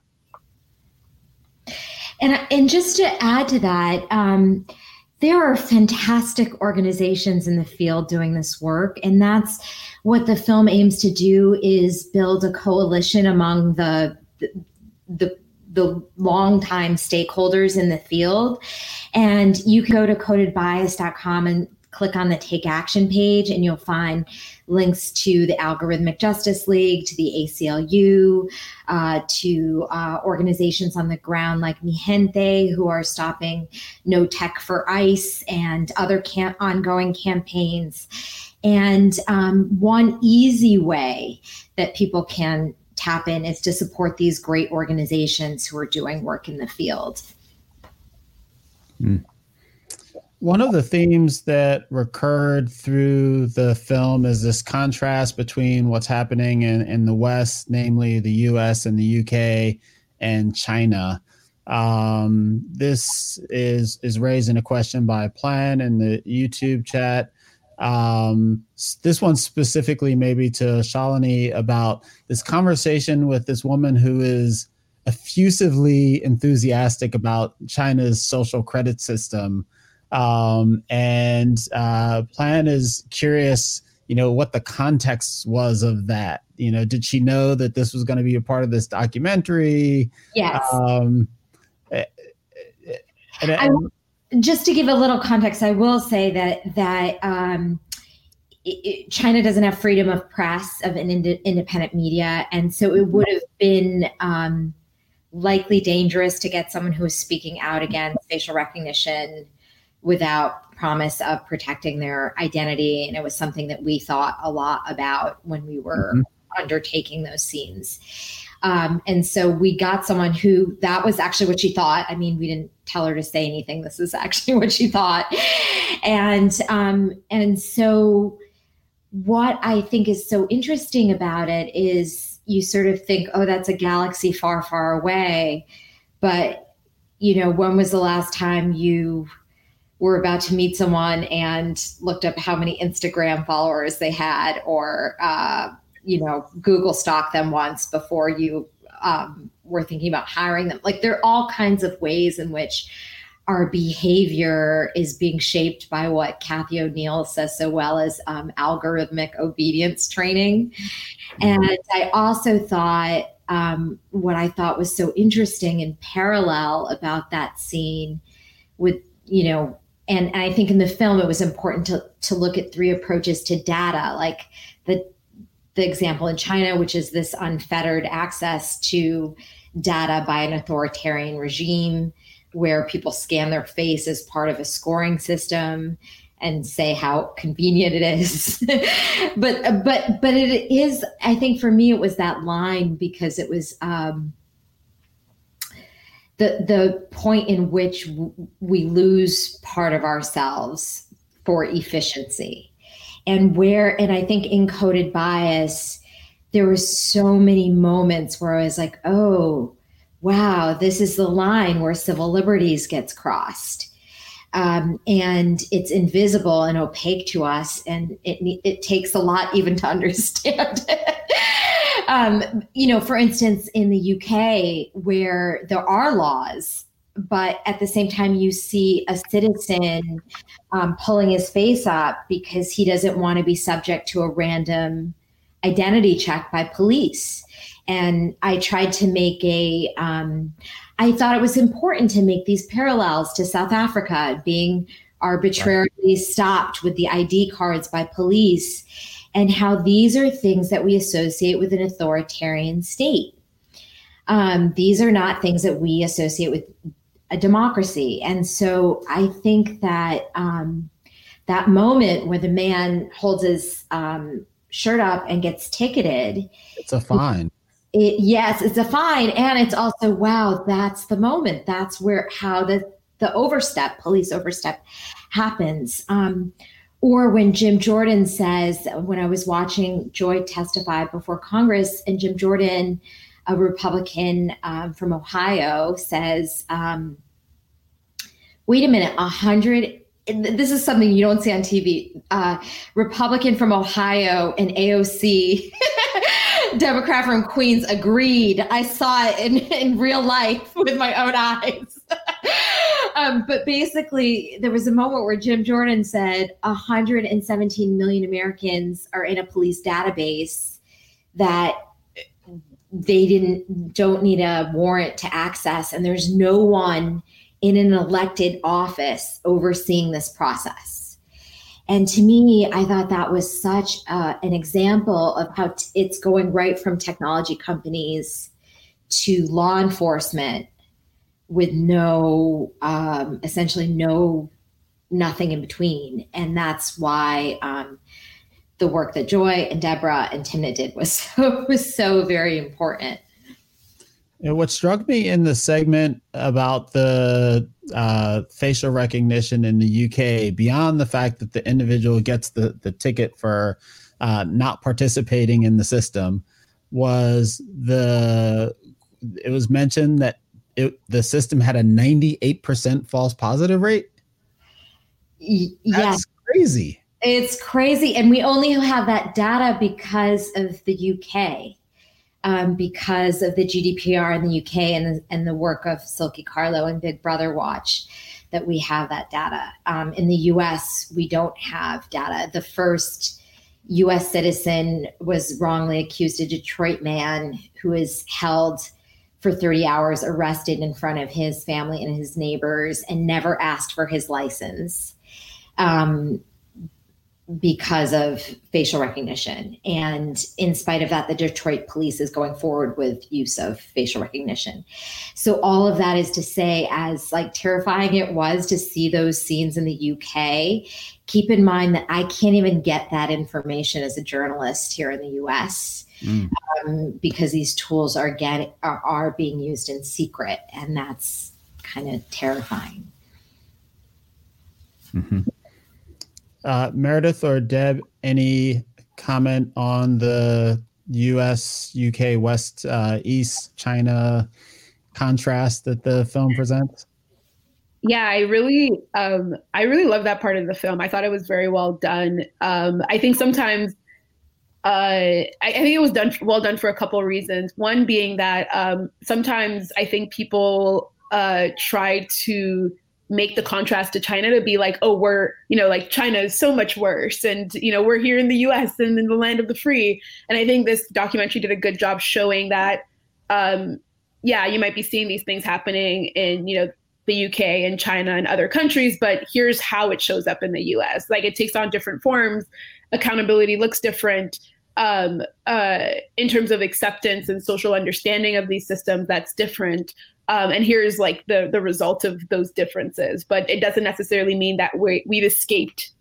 And, and just to add to that, um, there are fantastic organizations in the field doing this work and that's what the film aims to do is build a coalition among the the, the the longtime stakeholders in the field. And you can go to codedbias.com and click on the take action page and you'll find links to the algorithmic justice league to the aclu uh, to uh, organizations on the ground like Mijente who are stopping no tech for ice and other cam- ongoing campaigns and um, one easy way that people can tap in is to support these great organizations who are doing work in the field. Mm. One of the themes that recurred through the film is this contrast between what's happening in, in the West, namely the US and the UK, and China. Um, this is is raising a question by Plan in the YouTube chat um, this one specifically maybe to Shalini about this conversation with this woman who is effusively enthusiastic about China's social credit system. Um, and uh, Plan is curious, you know, what the context was of that. You know, did she know that this was going to be a part of this documentary? Yes. Um, eh, eh, and, and, just to give a little context, I will say that that um, it, China doesn't have freedom of press of an ind- independent media, and so it would have been um, likely dangerous to get someone who is speaking out against facial recognition without promise of protecting their identity. And it was something that we thought a lot about when we were mm-hmm. undertaking those scenes. Um, and so we got someone who that was actually what she thought. I mean, we didn't tell her to say anything. This is actually what she thought. And um, and so what I think is so interesting about it is you sort of think, oh, that's a galaxy far, far away. But, you know, when was the last time you were about to meet someone and looked up how many Instagram followers they had or, uh, you know, Google stalked them once before you um, were thinking about hiring them? Like, there are all kinds of ways in which our behavior is being shaped by what Cathy O'Neil says so well as um, algorithmic obedience training. And I also thought um, what I thought was so interesting and parallel about that scene with, you know, and, and I think in the film it was important to, to look at three approaches to data, like the the example in China, which is this unfettered access to data by an authoritarian regime where people scan their face as part of a scoring system and say how convenient it is. But but but it is i think for me it was that line because it was um, the the point in which w- we lose part of ourselves for efficiency and where and i think encoded bias there were so many moments where i was like oh wow, this is the line where civil liberties gets crossed. Um, and it's invisible and opaque to us, and it it takes a lot even to understand it. um, you know, for instance, in the UK, where there are laws, but at the same time, you see a citizen um, pulling his face up because he doesn't want to be subject to a random identity check by police and I tried to make a. Um, I thought it was important to make these parallels to South Africa being arbitrarily right. stopped with the ID cards by police, and how these are things that we associate with an authoritarian state. Um, these are not things that we associate with a democracy, and so I think that um, that moment where the man holds his um, shirt up and gets ticketed. It's a fine it, yes, it's a fine, and it's also wow. That's the moment. That's where how the the overstep, police overstep, happens. Um, or when Jim Jordan says, when I was watching Joy testify before Congress, and Jim Jordan, a Republican um, from Ohio, says, um, "Wait a minute, a hundred this is something you don't see on TV. Uh, Republican from Ohio and AOC Democrat from Queens agreed. I saw it in, in real life with my own eyes. um, but basically, there was a moment where Jim Jordan said 117 million Americans are in a police database that they didn't don't need a warrant to access, and there's no one in an elected office overseeing this process. And to me, I thought that was such uh, an example of how t- it's going right from technology companies to law enforcement with no, um, essentially no, nothing in between. And that's why um, the work that Joy and Deborah and Timnit did was so, was so very important. And What struck me in the segment about the uh, facial recognition in the UK, beyond the fact that the individual gets the, the ticket for uh, not participating in the system, was the it was mentioned that it, the system had a 98% false positive rate. That's yeah. crazy. It's crazy. And we only have that data because of the UK um, because of the GDPR in the UK and the, and the work of Silkie Carlo and Big Brother Watch that we have that data. Um, in the US, we don't have data. The first US citizen was wrongly accused, a Detroit man who was held for 30 hours, arrested in front of his family and his neighbors, and never asked for his license. Um, because of facial recognition. And in spite of that, the Detroit police is going forward with use of facial recognition. So all of that is to say, as like terrifying it was to see those scenes in the UK, keep in mind that I can't even get that information as a journalist here in the US. Mm. Um, because these tools are getting are, are being used in secret, and that's kind of terrifying. Mm-hmm. Uh, Meredith or Deb, any comment on the U.S., UK, West, uh, East, China contrast that the film presents? Yeah, I really, um, I really love that part of the film. I thought it was very well done. Um, I think sometimes, uh, I, I, think it was done well done for a couple of reasons. One being that um, sometimes I think people uh, try to make the contrast to China to be like, oh, we're, you know, like China is so much worse. And, you know, we're here in the US and in the land of the free. And I think this documentary did a good job showing that, um, yeah, you might be seeing these things happening in, you know, the UK and China and other countries, but here's how it shows up in the US. Like it takes on different forms. Accountability looks different. Um, uh, in terms of acceptance and social understanding of these systems, that's different. Um, and here's like the the result of those differences. But it doesn't necessarily mean that we we've escaped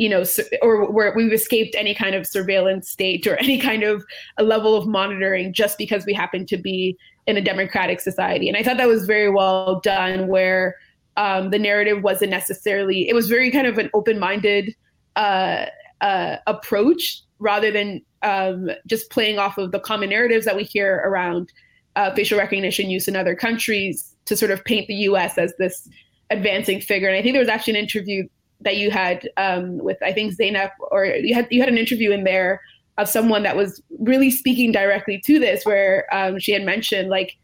you know or we we've escaped any kind of surveillance state or any kind of a level of monitoring just because we happen to be in a democratic society. And i thought that was very well done where um, the narrative wasn't necessarily it was very kind of an open-minded uh, uh, approach rather than um, just playing off of the common narratives that we hear around uh, facial recognition use in other countries to sort of paint the U.S. as this advancing figure. And I think there was actually an interview that you had um, with I think Zeynep, or you had you had an interview in there of someone that was really speaking directly to this, where um, she had mentioned like,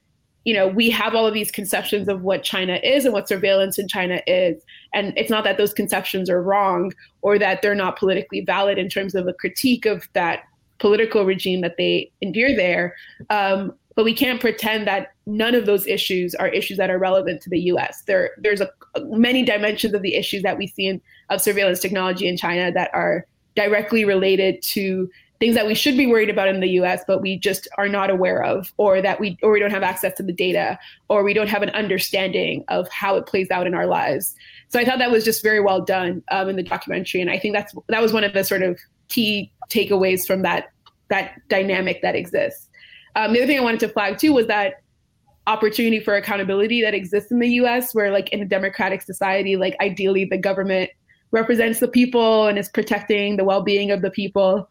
you know, we have all of these conceptions of what China is and what surveillance in China is, and it's not that those conceptions are wrong or that they're not politically valid in terms of a critique of that political regime that they endure there. Um, but we can't pretend that none of those issues are issues that are relevant to the U.S. There, there's a, many dimensions of the issues that we see in of surveillance technology in China that are directly related to things that we should be worried about in the US, but we just are not aware of, or that we or we don't have access to the data, or we don't have an understanding of how it plays out in our lives. So I thought that was just very well done um, in the documentary, and I think that's that was one of the sort of key takeaways from that that dynamic that exists. Um, the other thing I wanted to flag too was that opportunity for accountability that exists in the US, where like in a democratic society, like ideally the government represents the people and is protecting the well-being of the people.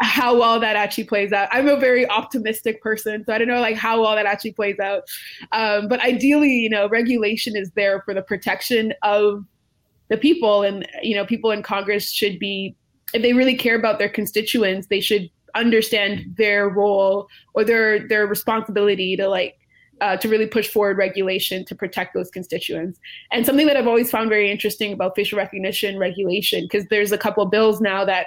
How well that actually plays out. I'm a very optimistic person so i don't know like how well that actually plays out. Um, but ideally you know regulation is there for the protection of the people and you know people in congress should be if they really care about their constituents they should understand their role or their their responsibility to like uh, to really push forward regulation to protect those constituents. And something that I've always found very interesting about facial recognition regulation, because there's a couple bills now that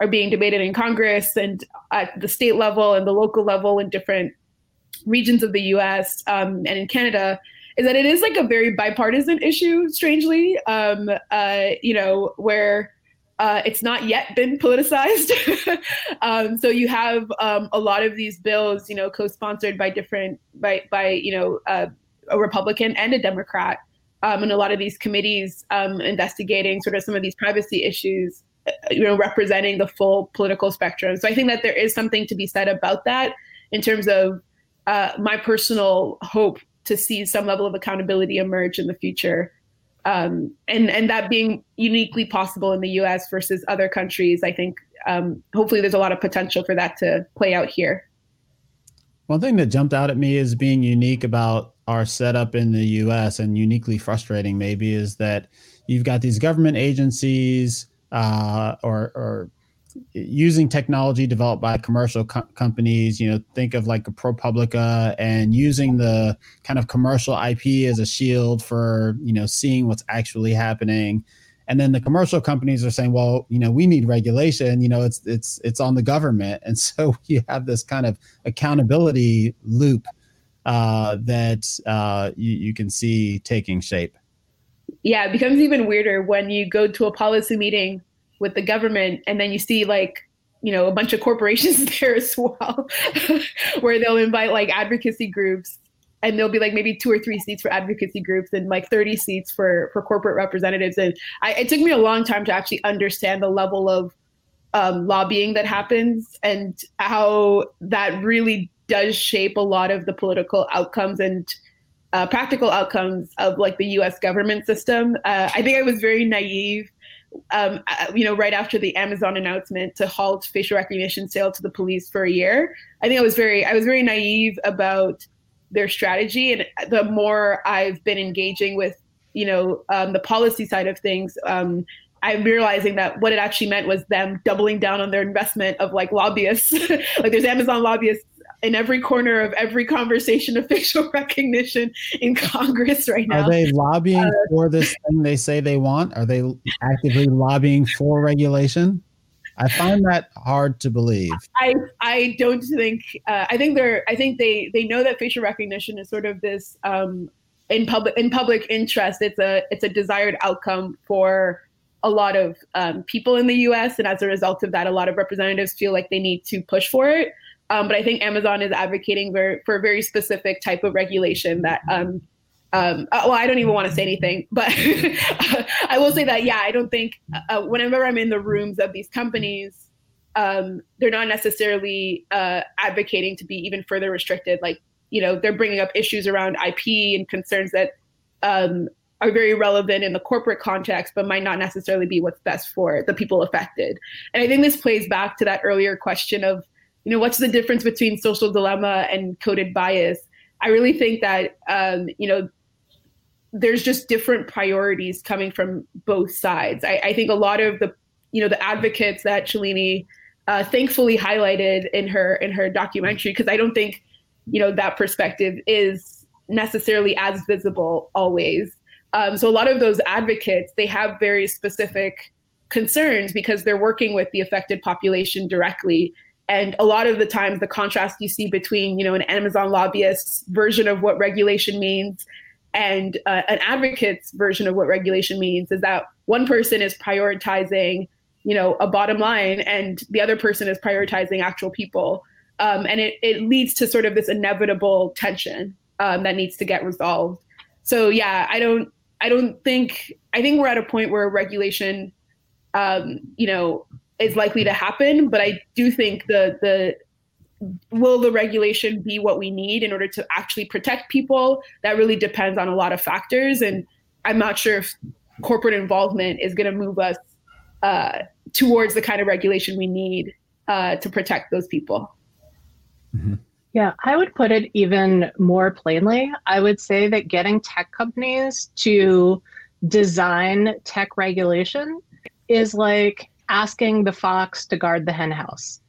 are being debated in Congress and at the state level and the local level in different regions of the US um, and in Canada, is that it is like a very bipartisan issue, strangely, um, uh, you know, where uh, it's not yet been politicized. um, so you have um, a lot of these bills, you know, co-sponsored by different by by you know uh, a Republican and a Democrat, um, and a lot of these committees um, investigating sort of some of these privacy issues, uh, you know, representing the full political spectrum. So I think that there is something to be said about that in terms of uh, my personal hope to see some level of accountability emerge in the future um, and and that being uniquely possible in the U.S. versus other countries, I think um, hopefully there's a lot of potential for that to play out here. One thing that jumped out at me is being unique about our setup in the U.S. and uniquely frustrating maybe is that you've got these government agencies uh, or or using technology developed by commercial co- companies you know think of like a ProPublica and using the kind of commercial ip as a shield for you know seeing what's actually happening. And then the commercial companies are saying well you know we need regulation. You know it's it's it's on the government. And so you have this kind of accountability loop uh, that uh, you, you can see taking shape. Yeah it becomes even weirder when you go to a policy meeting with the government, and then you see like you know a bunch of corporations there as well, where they'll invite like advocacy groups and there'll be like maybe two or three seats for advocacy groups and like 30 seats for for corporate representatives and I, it took me a long time to actually understand the level of um, lobbying that happens and how that really does shape a lot of the political outcomes and uh, practical outcomes of like the U.S. government system. Uh, I think I was very naive, um, uh, you know, right after the Amazon announcement to halt facial recognition sale to the police for a year. I think I was very, I was very naive about their strategy. And the more I've been engaging with, you know, um, the policy side of things, um, I'm realizing that what it actually meant was them doubling down on their investment of like lobbyists. like there's Amazon lobbyists in every corner of every conversation of facial recognition in Congress right now. Are they lobbying uh, for this thing they say they want? Are they actively lobbying for regulation? I find that hard to believe. I I don't think uh, I think they're I think they they know that facial recognition is sort of this um, in public in public interest. It's a it's a desired outcome for a lot of um, people in the U.S. and as a result of that, a lot of representatives feel like they need to push for it. Um, but I think Amazon is advocating for, for a very specific type of regulation that um, um, uh, well, I don't even want to say anything, but I will say that, yeah, I don't think uh, whenever I'm in the rooms of these companies, um, they're not necessarily uh, advocating to be even further restricted. Like, you know, they're bringing up issues around IP and concerns that um, are very relevant in the corporate context, but might not necessarily be what's best for the people affected. And I think this plays back to that earlier question of, you know, what's the difference between social dilemma and coded bias? I really think that, um, you know, there's just different priorities coming from both sides. I, I, think a lot of the, you know, the advocates that Shalini uh, thankfully highlighted in her in her documentary, because I don't think, you know, that perspective is necessarily as visible always. Um, so a lot of those advocates, they have very specific concerns because they're working with the affected population directly. And a lot of the times, the contrast you see between, you know, an Amazon lobbyist's version of what regulation means and uh, an advocate's version of what regulation means is that one person is prioritizing you know a bottom line and the other person is prioritizing actual people. Um, and it, it leads to sort of this inevitable tension um, that needs to get resolved. So yeah i don't i don't think i think we're at a point where regulation um, you know is likely to happen but i do think the the will the regulation be what we need in order to actually protect people? That really depends on a lot of factors. And I'm not sure if corporate involvement is going to move us uh, towards the kind of regulation we need uh, to protect those people. Mm-hmm. Yeah, I would put it even more plainly. I would say that getting tech companies to design tech regulation is like asking the fox to guard the henhouse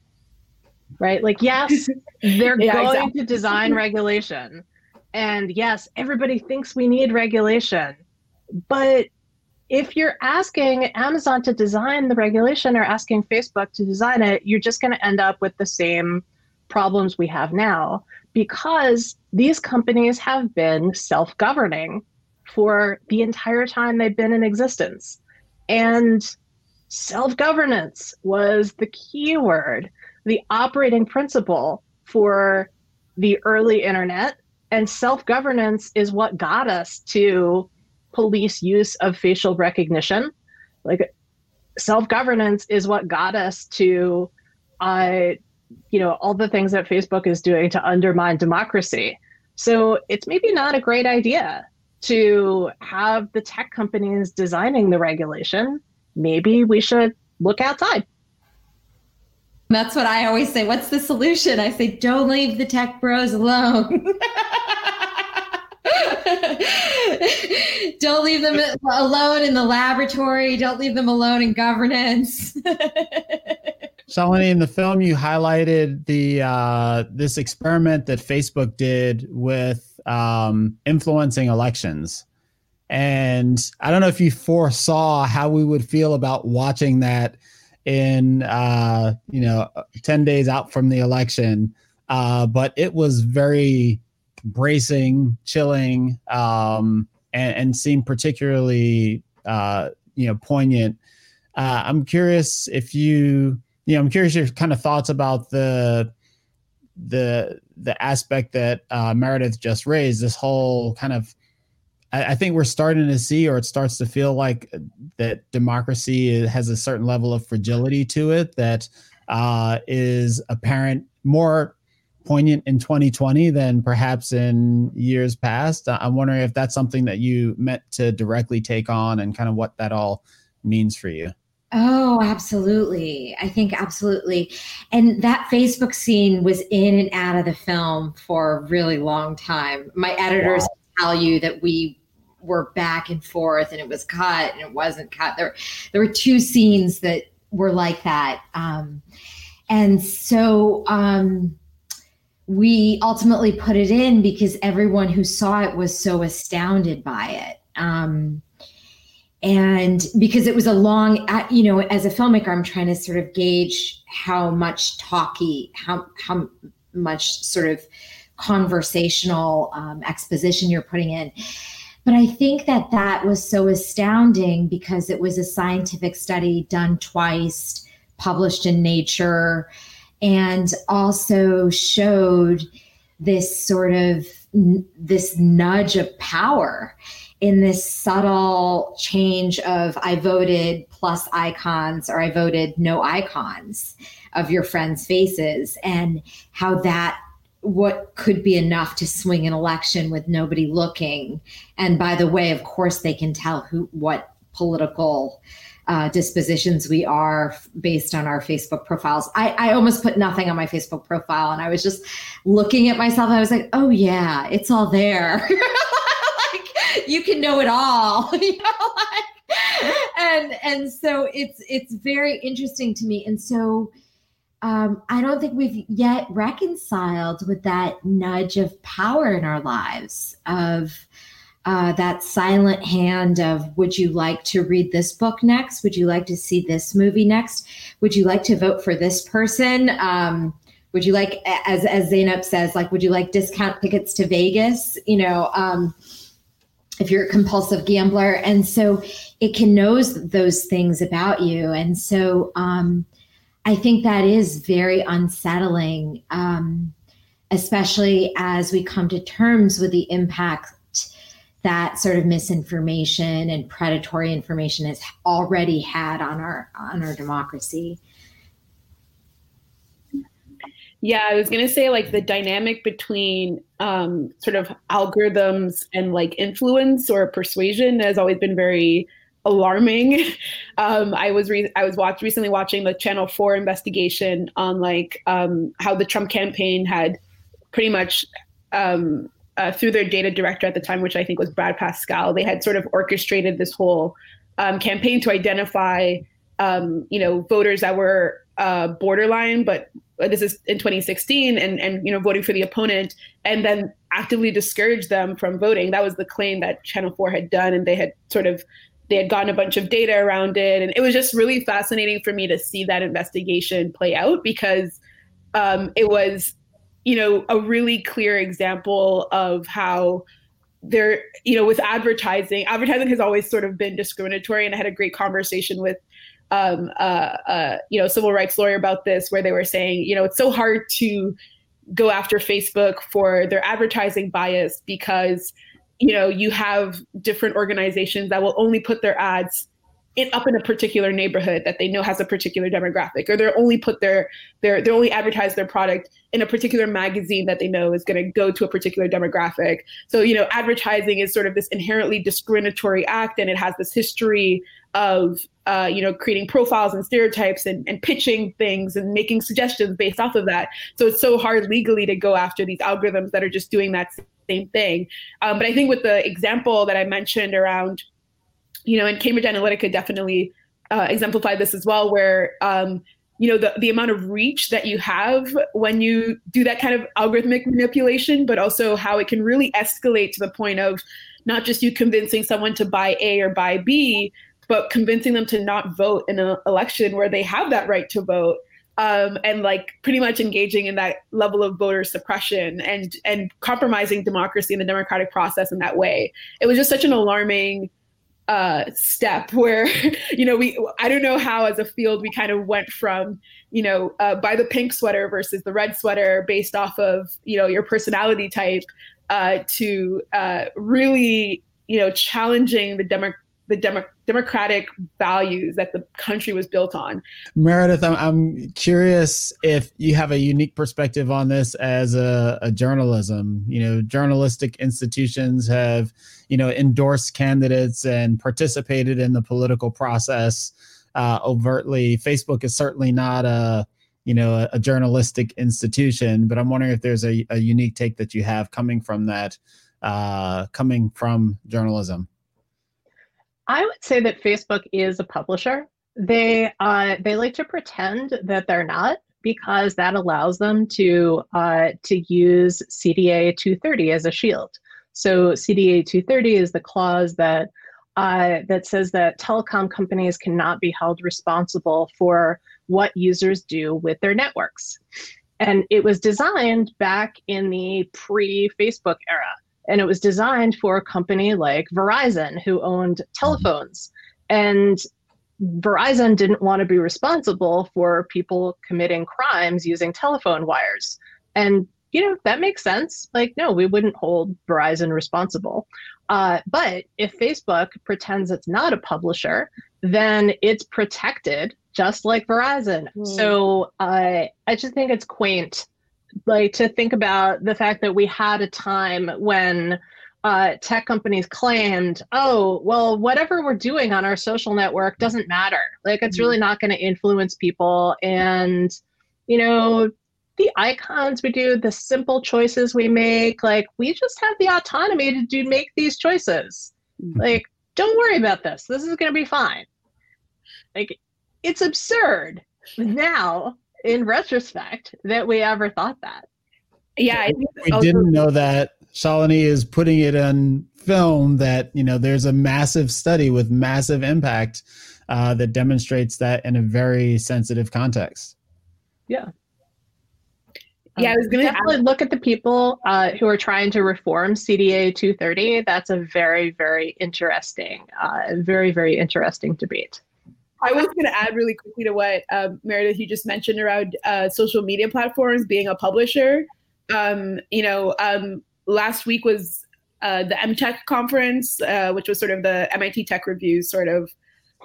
right? Like, yes, they're yeah, going exactly. to design regulation. And yes, everybody thinks we need regulation. But if you're asking Amazon to design the regulation or asking Facebook to design it, you're just going to end up with the same problems we have now because these companies have been self governing for the entire time they've been in existence. And self governance was the key word the operating principle for the early internet. And self governance is what got us to police use of facial recognition. Like self governance is what got us to, uh, you know, all the things that Facebook is doing to undermine democracy. So it's maybe not a great idea to have the tech companies designing the regulation. Maybe we should look outside. That's what I always say. What's the solution? I say, don't leave the tech bros alone. don't leave them alone in the laboratory. Don't leave them alone in governance. Shalini, in the film, you highlighted the uh, this experiment that Facebook did with um, influencing elections, and I don't know if you foresaw how we would feel about watching that in uh, you know 10 days out from the election uh, but it was very bracing chilling um, and, and seemed particularly uh, you know poignant uh, I'm curious if you, you know, I'm curious your kind of thoughts about the the the aspect that uh, Meredith just raised. This whole kind of, I, I think we're starting to see, or it starts to feel like that democracy has a certain level of fragility to it that uh, is apparent more poignant in 2020 than perhaps in years past. I'm wondering if that's something that you meant to directly take on and kind of what that all means for you. Oh, absolutely. I think absolutely. And that Facebook scene was in and out of the film for a really long time. My editors wow. tell you that we were back and forth and it was cut and it wasn't cut. There, there were two scenes that were like that. Um, and so um, we ultimately put it in because everyone who saw it was so astounded by it. Um, and because it was a long, you know, as a filmmaker, I'm trying to sort of gauge how much talky, how how much sort of conversational um, exposition you're putting in. But I think that that was so astounding because it was a scientific study done twice, published in Nature and also showed this sort of this nudge of power in this subtle change of I voted plus icons or I voted no icons of your friends' faces and how that what could be enough to swing an election with nobody looking and by the way of course they can tell who what political uh, dispositions we are based on our Facebook profiles. I, I almost put nothing on my Facebook profile and I was just looking at myself. I was like, oh, yeah, it's all there. like, you can know it all. you know, like, and and so it's it's very interesting to me. And so um, I don't think we've yet reconciled with that nudge of power in our lives of uh, that silent hand of would you like to read this book next? Would you like to see this movie next? Would you like to vote for this person? Um, would you like as as Zeynep says like would you like discount tickets to vegas? You know um, if you're a compulsive gambler. And so it can know those things about you. And so um, i think that is very unsettling um, especially as we come to terms with the impact that sort of misinformation and predatory information has already had on our on our democracy. Yeah, I was gonna say like the dynamic between um, sort of algorithms and like influence or persuasion has always been very alarming. Um, I was re- I was watch- recently watching the Channel Four investigation on like um, how the Trump campaign had pretty much um, uh, through their data director at the time, which I think was Brad Parscale, they had sort of orchestrated this whole um, campaign to identify, um, you know, voters that were uh, borderline, but this is in 2016, and and you know, voting for the opponent, and then actively discourage them from voting. That was the claim that Channel Four had done, and they had sort of they had gotten a bunch of data around it, and it was just really fascinating for me to see that investigation play out because um, it was you know, a really clear example of how there, you know, with advertising, advertising has always sort of been discriminatory. And I had a great conversation with, um, uh, uh, you know, civil rights lawyer about this, where they were saying, you know, it's so hard to go after Facebook for their advertising bias because, you know, you have different organizations that will only put their ads in, up in a particular neighborhood that they know has a particular demographic, or they're only put their their they only advertise their product in a particular magazine that they know is going to go to a particular demographic. So you know, advertising is sort of this inherently discriminatory act, and it has this history of uh, you know creating profiles and stereotypes and, and pitching things and making suggestions based off of that. So it's so hard legally to go after these algorithms that are just doing that same thing. Um, but I think with the example that I mentioned around you know, and Cambridge Analytica definitely uh, exemplified this as well, where um, you know the the amount of reach that you have when you do that kind of algorithmic manipulation, but also how it can really escalate to the point of not just you convincing someone to buy A or buy B, but convincing them to not vote in an election where they have that right to vote. Um, and like pretty much engaging in that level of voter suppression and and compromising democracy and the democratic process in that way. It was just such an alarming uh, step where you know we I don't know how as a field we kind of went from you know uh, buy the pink sweater versus the red sweater based off of you know your personality type uh, to uh, really you know challenging the demo- the demo- democratic values that the country was built on. Meredith, I'm, I'm curious if you have a unique perspective on this as a, a journalism. You know, journalistic institutions have, you know, endorsed candidates and participated in the political process uh, overtly. Facebook is certainly not a, you know, a, a, journalistic institution, but I'm wondering if there's a, a unique take that you have coming from that, uh, coming from journalism. I would say that Facebook is a publisher. They uh, they like to pretend that they're not because that allows them to uh, to use CDA 230 as a shield. So CDA 230 is the clause that uh, that says that telecom companies cannot be held responsible for what users do with their networks. And it was designed back in the pre Facebook era. And it was designed for a company like Verizon, who owned telephones. And Verizon didn't want to be responsible for people committing crimes using telephone wires. And, you know, that makes sense. Like, no, we wouldn't hold Verizon responsible. Uh, but if Facebook pretends it's not a publisher, then it's protected just like Verizon. Mm. So uh, I just think it's quaint like to think about the fact that we had a time when uh, tech companies claimed, oh, well, whatever we're doing on our social network doesn't matter. Like, it's really mm-hmm. not going to influence people. And, you know, the icons we do, the simple choices we make, like, we just have the autonomy to do make these choices. Mm-hmm. Like, don't worry about this. This is going to be fine. Like, it's absurd now in retrospect that we ever thought that. Yeah, we also- didn't know that Shalini is putting it on film that you know there's a massive study with massive impact uh, that demonstrates that in a very sensitive context. Yeah. Yeah, I was going to definitely ask- look at the people uh, who are trying to reform CDA 230. That's a very, very interesting, uh, very, very interesting debate. I was going to add really quickly to what um, Meredith you just mentioned around uh, social media platforms being a publisher. Um, you know, um, last week was uh, the EmTech conference, uh, which was sort of the MIT Tech Review sort of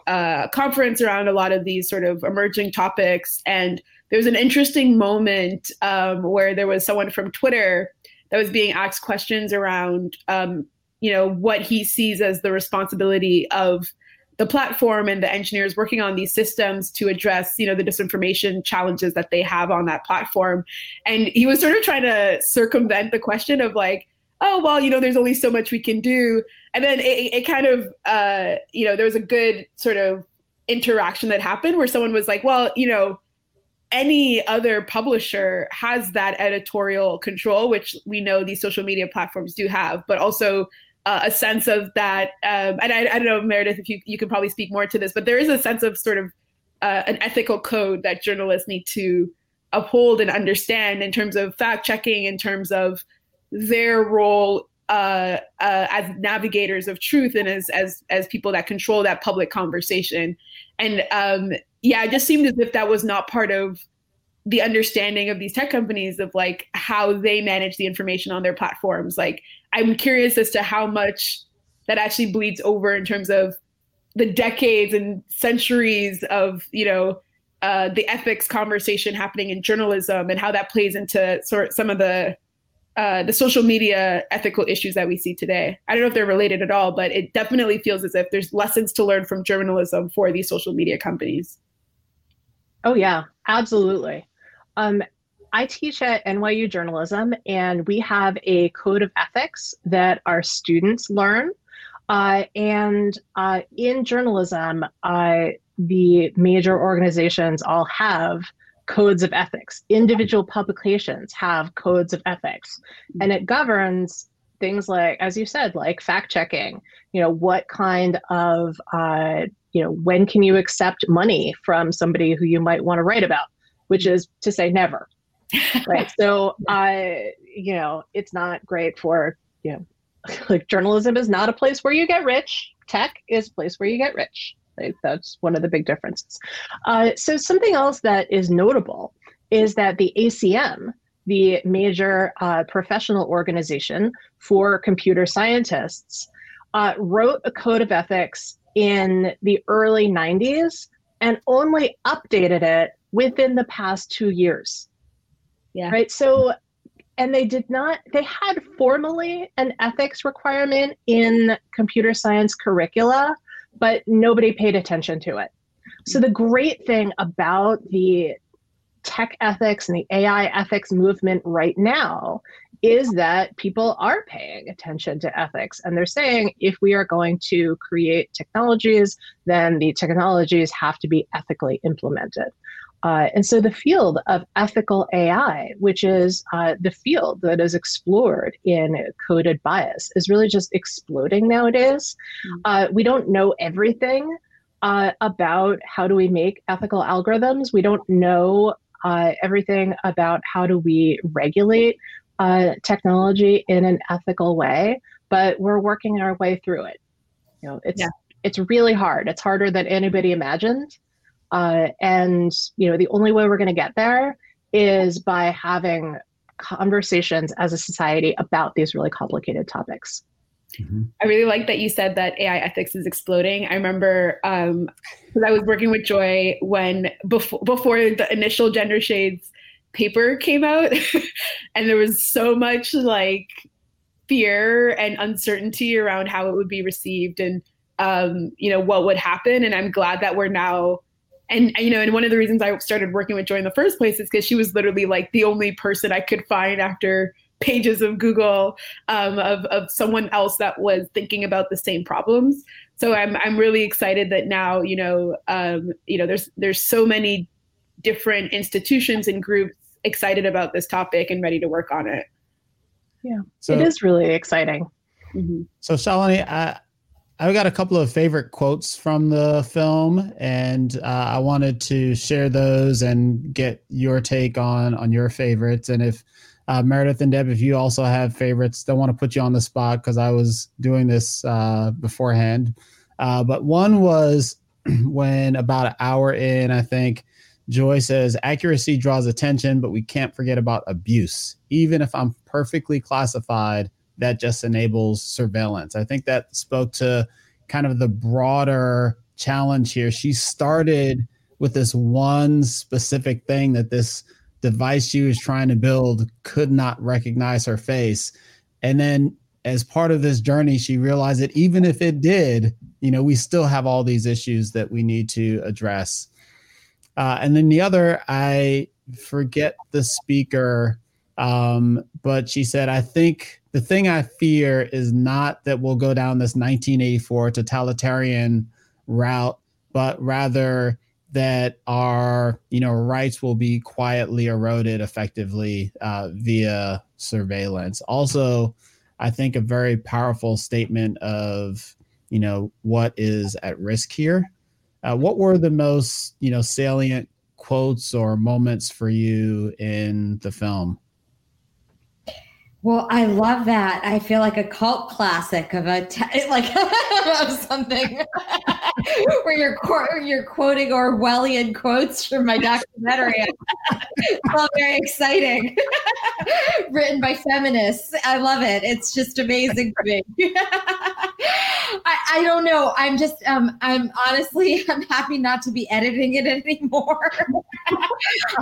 uh, conference around a lot of these sort of emerging topics. And there was an interesting moment um, where there was someone from Twitter that was being asked questions around, um, you know, what he sees as the responsibility of the platform and the engineers working on these systems to address you know the disinformation challenges that they have on that platform. And he was sort of trying to circumvent the question of like oh well you know there's only so much we can do. And then it, it kind of uh, you know there was a good sort of interaction that happened where someone was like well you know any other publisher has that editorial control which we know these social media platforms do have but also uh, a sense of that. Um, and I, I, don't know, Meredith, if you, you could probably speak more to this, but there is a sense of sort of uh, an ethical code that journalists need to uphold and understand in terms of fact checking, in terms of their role uh, uh, as navigators of truth and as as as people that control that public conversation. And um, yeah, it just seemed as if that was not part of the understanding of these tech companies of like how they manage the information on their platforms. Like I'm curious as to how much that actually bleeds over in terms of the decades and centuries of you know uh, the ethics conversation happening in journalism and how that plays into sort some of the uh, the social media ethical issues that we see today. I don't know if they're related at all, but it definitely feels as if there's lessons to learn from journalism for these social media companies. Oh yeah, absolutely. Um, I teach at NYU journalism, and we have a code of ethics that our students learn. Uh, and uh, in journalism, uh, the major organizations all have codes of ethics. Individual publications have codes of ethics, and it governs things like, as you said, like fact checking. You know, what kind of, uh, you know, when can you accept money from somebody who you might want to write about? Which is to say, never right so i you know it's not great for you know like journalism is not a place where you get rich tech is a place where you get rich. Like, that's one of the big differences. Uh, so something else that is notable is that the ACM, the major uh, professional organization for computer scientists, uh, wrote a code of ethics in the early 90s and only updated it within the past two years. Yeah. Right. So, and they did not, they had formally an ethics requirement in computer science curricula, but nobody paid attention to it. So, the great thing about the tech ethics and the AI ethics movement right now is that people are paying attention to ethics and they're saying if we are going to create technologies, then the technologies have to be ethically implemented. Uh, and so the field of ethical AI, which is uh, the field that is explored in coded bias, is really just exploding nowadays. Mm-hmm. Uh, we don't know everything uh, about how do we make ethical algorithms. We don't know uh, everything about how do we regulate uh, technology in an ethical way, but we're working our way through it. You know, it's yeah. it's really hard. It's harder than anybody imagined, uh, and you know the only way we're going to get there is by having conversations as a society about these really complicated topics. Mm-hmm. I really like that you said that AI ethics is exploding. I remember because um, I was working with Joy when before before the initial gender shades paper came out, and there was so much like fear and uncertainty around how it would be received and um, you know what would happen. And I'm glad that we're now and you know and one of the reasons i started working with joy in the first place is because she was literally like the only person i could find after pages of Google um, of of someone else that was thinking about the same problems. So I'm I'm really excited that now you know um, you know there's there's so many different institutions and groups excited about this topic and ready to work on it. Yeah, so, it is really exciting. Mm-hmm. So Shalini, I I've got a couple of favorite quotes from the film, and uh, I wanted to share those and get your take on on your favorites. And if uh, Meredith and Deb, if you also have favorites, don't want to put you on the spot because I was doing this uh, beforehand. Uh, but one was when about an hour in, I think Joy says, accuracy draws attention, but we can't forget about abuse. Even if I'm perfectly classified, that just enables surveillance. I think that spoke to kind of the broader challenge here. She started with this one specific thing that this device she was trying to build could not recognize her face. And then as part of this journey, she realized that even if it did, you know, we still have all these issues that we need to address. Uh, and then the other, I forget the speaker, um, but she said, I think the thing I fear is not that we'll go down this 1984 totalitarian route, but rather that our you know rights will be quietly eroded effectively uh, via surveillance. Also, I think a very powerful statement of you know what is at risk here. Uh, what were the most you know salient quotes or moments for you in the film? Well, I love that. I feel like a cult classic of a te- like of something where you're you're quoting Orwellian quotes from my documentary. all very exciting. Written by feminists. I love it. It's just amazing to me. I, I don't know. I'm just um I'm honestly I'm happy not to be editing it anymore.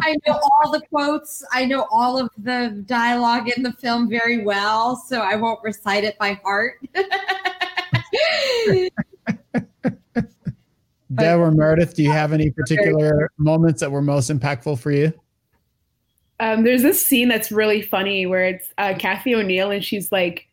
I know all the quotes. I know all of the dialogue in the film very well, so I won't recite it by heart. Deb or Meredith, do you have any particular moments that were most impactful for you? Um, there's this scene that's really funny where it's uh, Cathy O'Neil and she's like,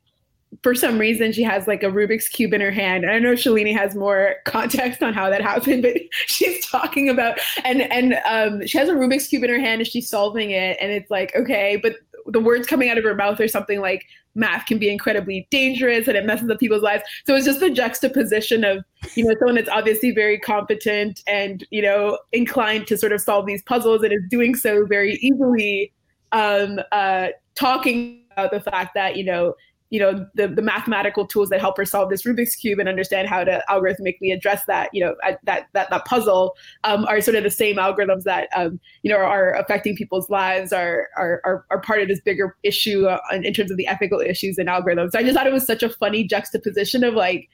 for some reason, she has like a Rubik's Cube in her hand. And I know Shalini has more context on how that happened, but she's talking about, and, and um, she has a Rubik's Cube in her hand and she's solving it. And it's like, okay, but the words coming out of her mouth are something like math can be incredibly dangerous and it messes up people's lives. So it's just the juxtaposition of, you know, someone that's obviously very competent and, you know, inclined to sort of solve these puzzles and is doing so very easily, um, uh, talking about the fact that, you know, you know the, the mathematical tools that help her solve this rubik's cube and understand how to algorithmically address that you know that that, that puzzle um, are sort of the same algorithms that um, you know are affecting people's lives are are are, are part of this bigger issue uh, in terms of the ethical issues in algorithms. So i just thought it was such a funny juxtaposition of like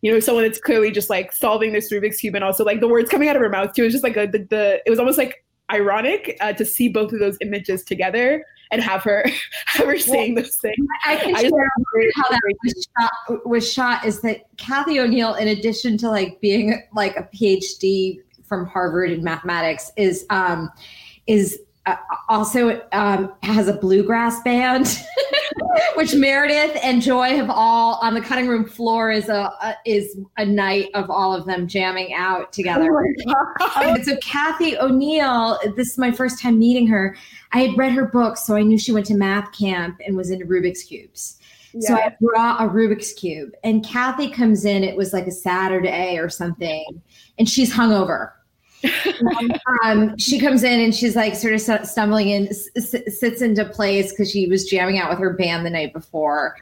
you know someone that's clearly just like solving this rubik's cube and also like the words coming out of her mouth too. It was just like a, the, the it was almost like ironic uh, to see both of those images together and have her have her saying those things. I can I share how that was shot, was shot is that Cathy O'Neil, in addition to like being like a PhD from Harvard in mathematics, is um, is uh, also um, has a bluegrass band, which Meredith and Joy have all on the cutting room floor is a, a is a night of all of them jamming out together. Oh so Cathy O'Neil, this is my first time meeting her. I had read her book, so I knew she went to math camp and was into Rubik's cubes. Yeah. So I brought a Rubik's cube, and Cathy comes in. It was like a Saturday or something, and she's hungover um, she comes in and she's like sort of stumbling in, s- sits into place because she was jamming out with her band the night before,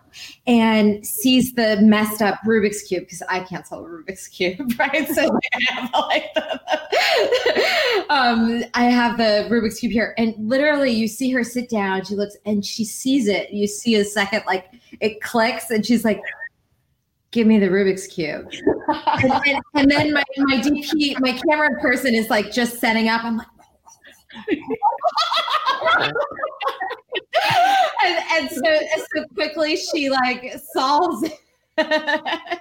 and sees the messed up Rubik's cube because I can't solve a Rubik's cube, right? So I have like the, um, I have the Rubik's cube here, and literally you see her sit down. She looks and she sees it. You see a second like it clicks, and she's like, give me the Rubik's cube. and, and, and, then my, my DP, my camera person is like just setting up. I'm like, and, and so, so quickly she like solves it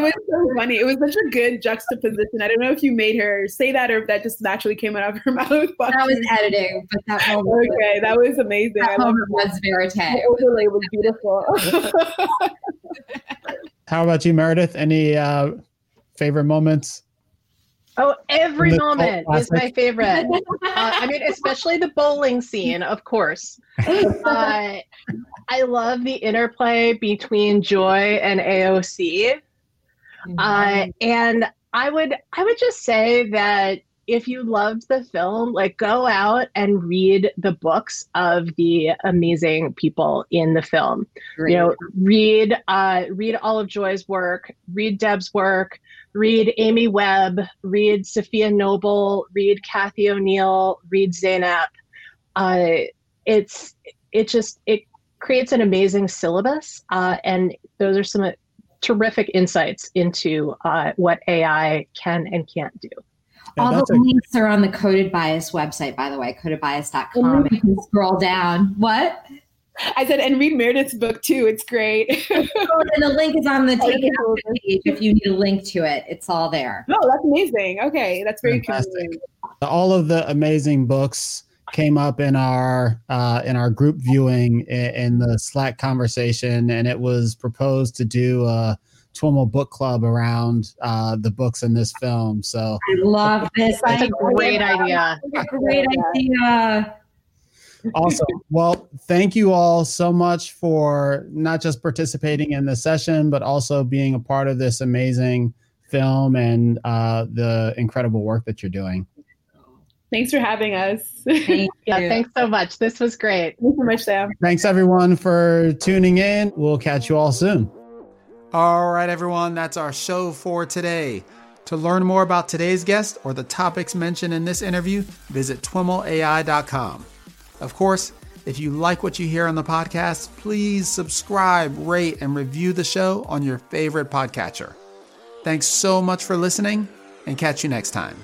was so funny. It was such a good juxtaposition. I don't know if you made her say that or if that just naturally came out of her mouth. That was editing, but that moment. Okay, that was amazing. That I moment was verite. It was, it was beautiful. How about you, Meredith? Any uh, favorite moments? Oh, every moment is my favorite. uh, I mean, especially the bowling scene, of course. Uh, I love the interplay between Joy and AOC. Mm-hmm. Uh, and I would I would just say that if you loved the film, like go out and read the books of the amazing people in the film. Great. You know, read uh, read all of Joy's work, read Deb's work, read Amy Webb, read Safiya Noble, read Cathy O'Neil, read Zeynep. Uh, it's it just it creates an amazing syllabus, uh, and those are some terrific insights into uh, what AI can and can't do. Yeah, All the a- links are on the Coded Bias website, by the way, codedbias.com. You can scroll down. What? I said, and read Meredith's book too. It's great. oh, and the link is on the page. If you need a link to it, it's all there. Oh, that's amazing. Okay, that's very Fantastic. All of the amazing books came up in our uh, in our group viewing in, in, the Slack conversation, and it was proposed to do a TWIML book club around uh, the books in this film. So I love this. That's a great idea. Great idea. awesome. Well, thank you all so much for not just participating in the session, but also being a part of this amazing film and uh, the incredible work that you're doing. Thanks for having us. Thank yeah, thanks so much. This was great. Thanks so much, Sam. Thanks everyone for tuning in. We'll catch you all soon. All right, everyone, that's our show for today. To learn more about today's guest or the topics mentioned in this interview, visit twimlai.com. Of course, if you like what you hear on the podcast, please subscribe, rate, and review the show on your favorite podcatcher. Thanks so much for listening, and catch you next time.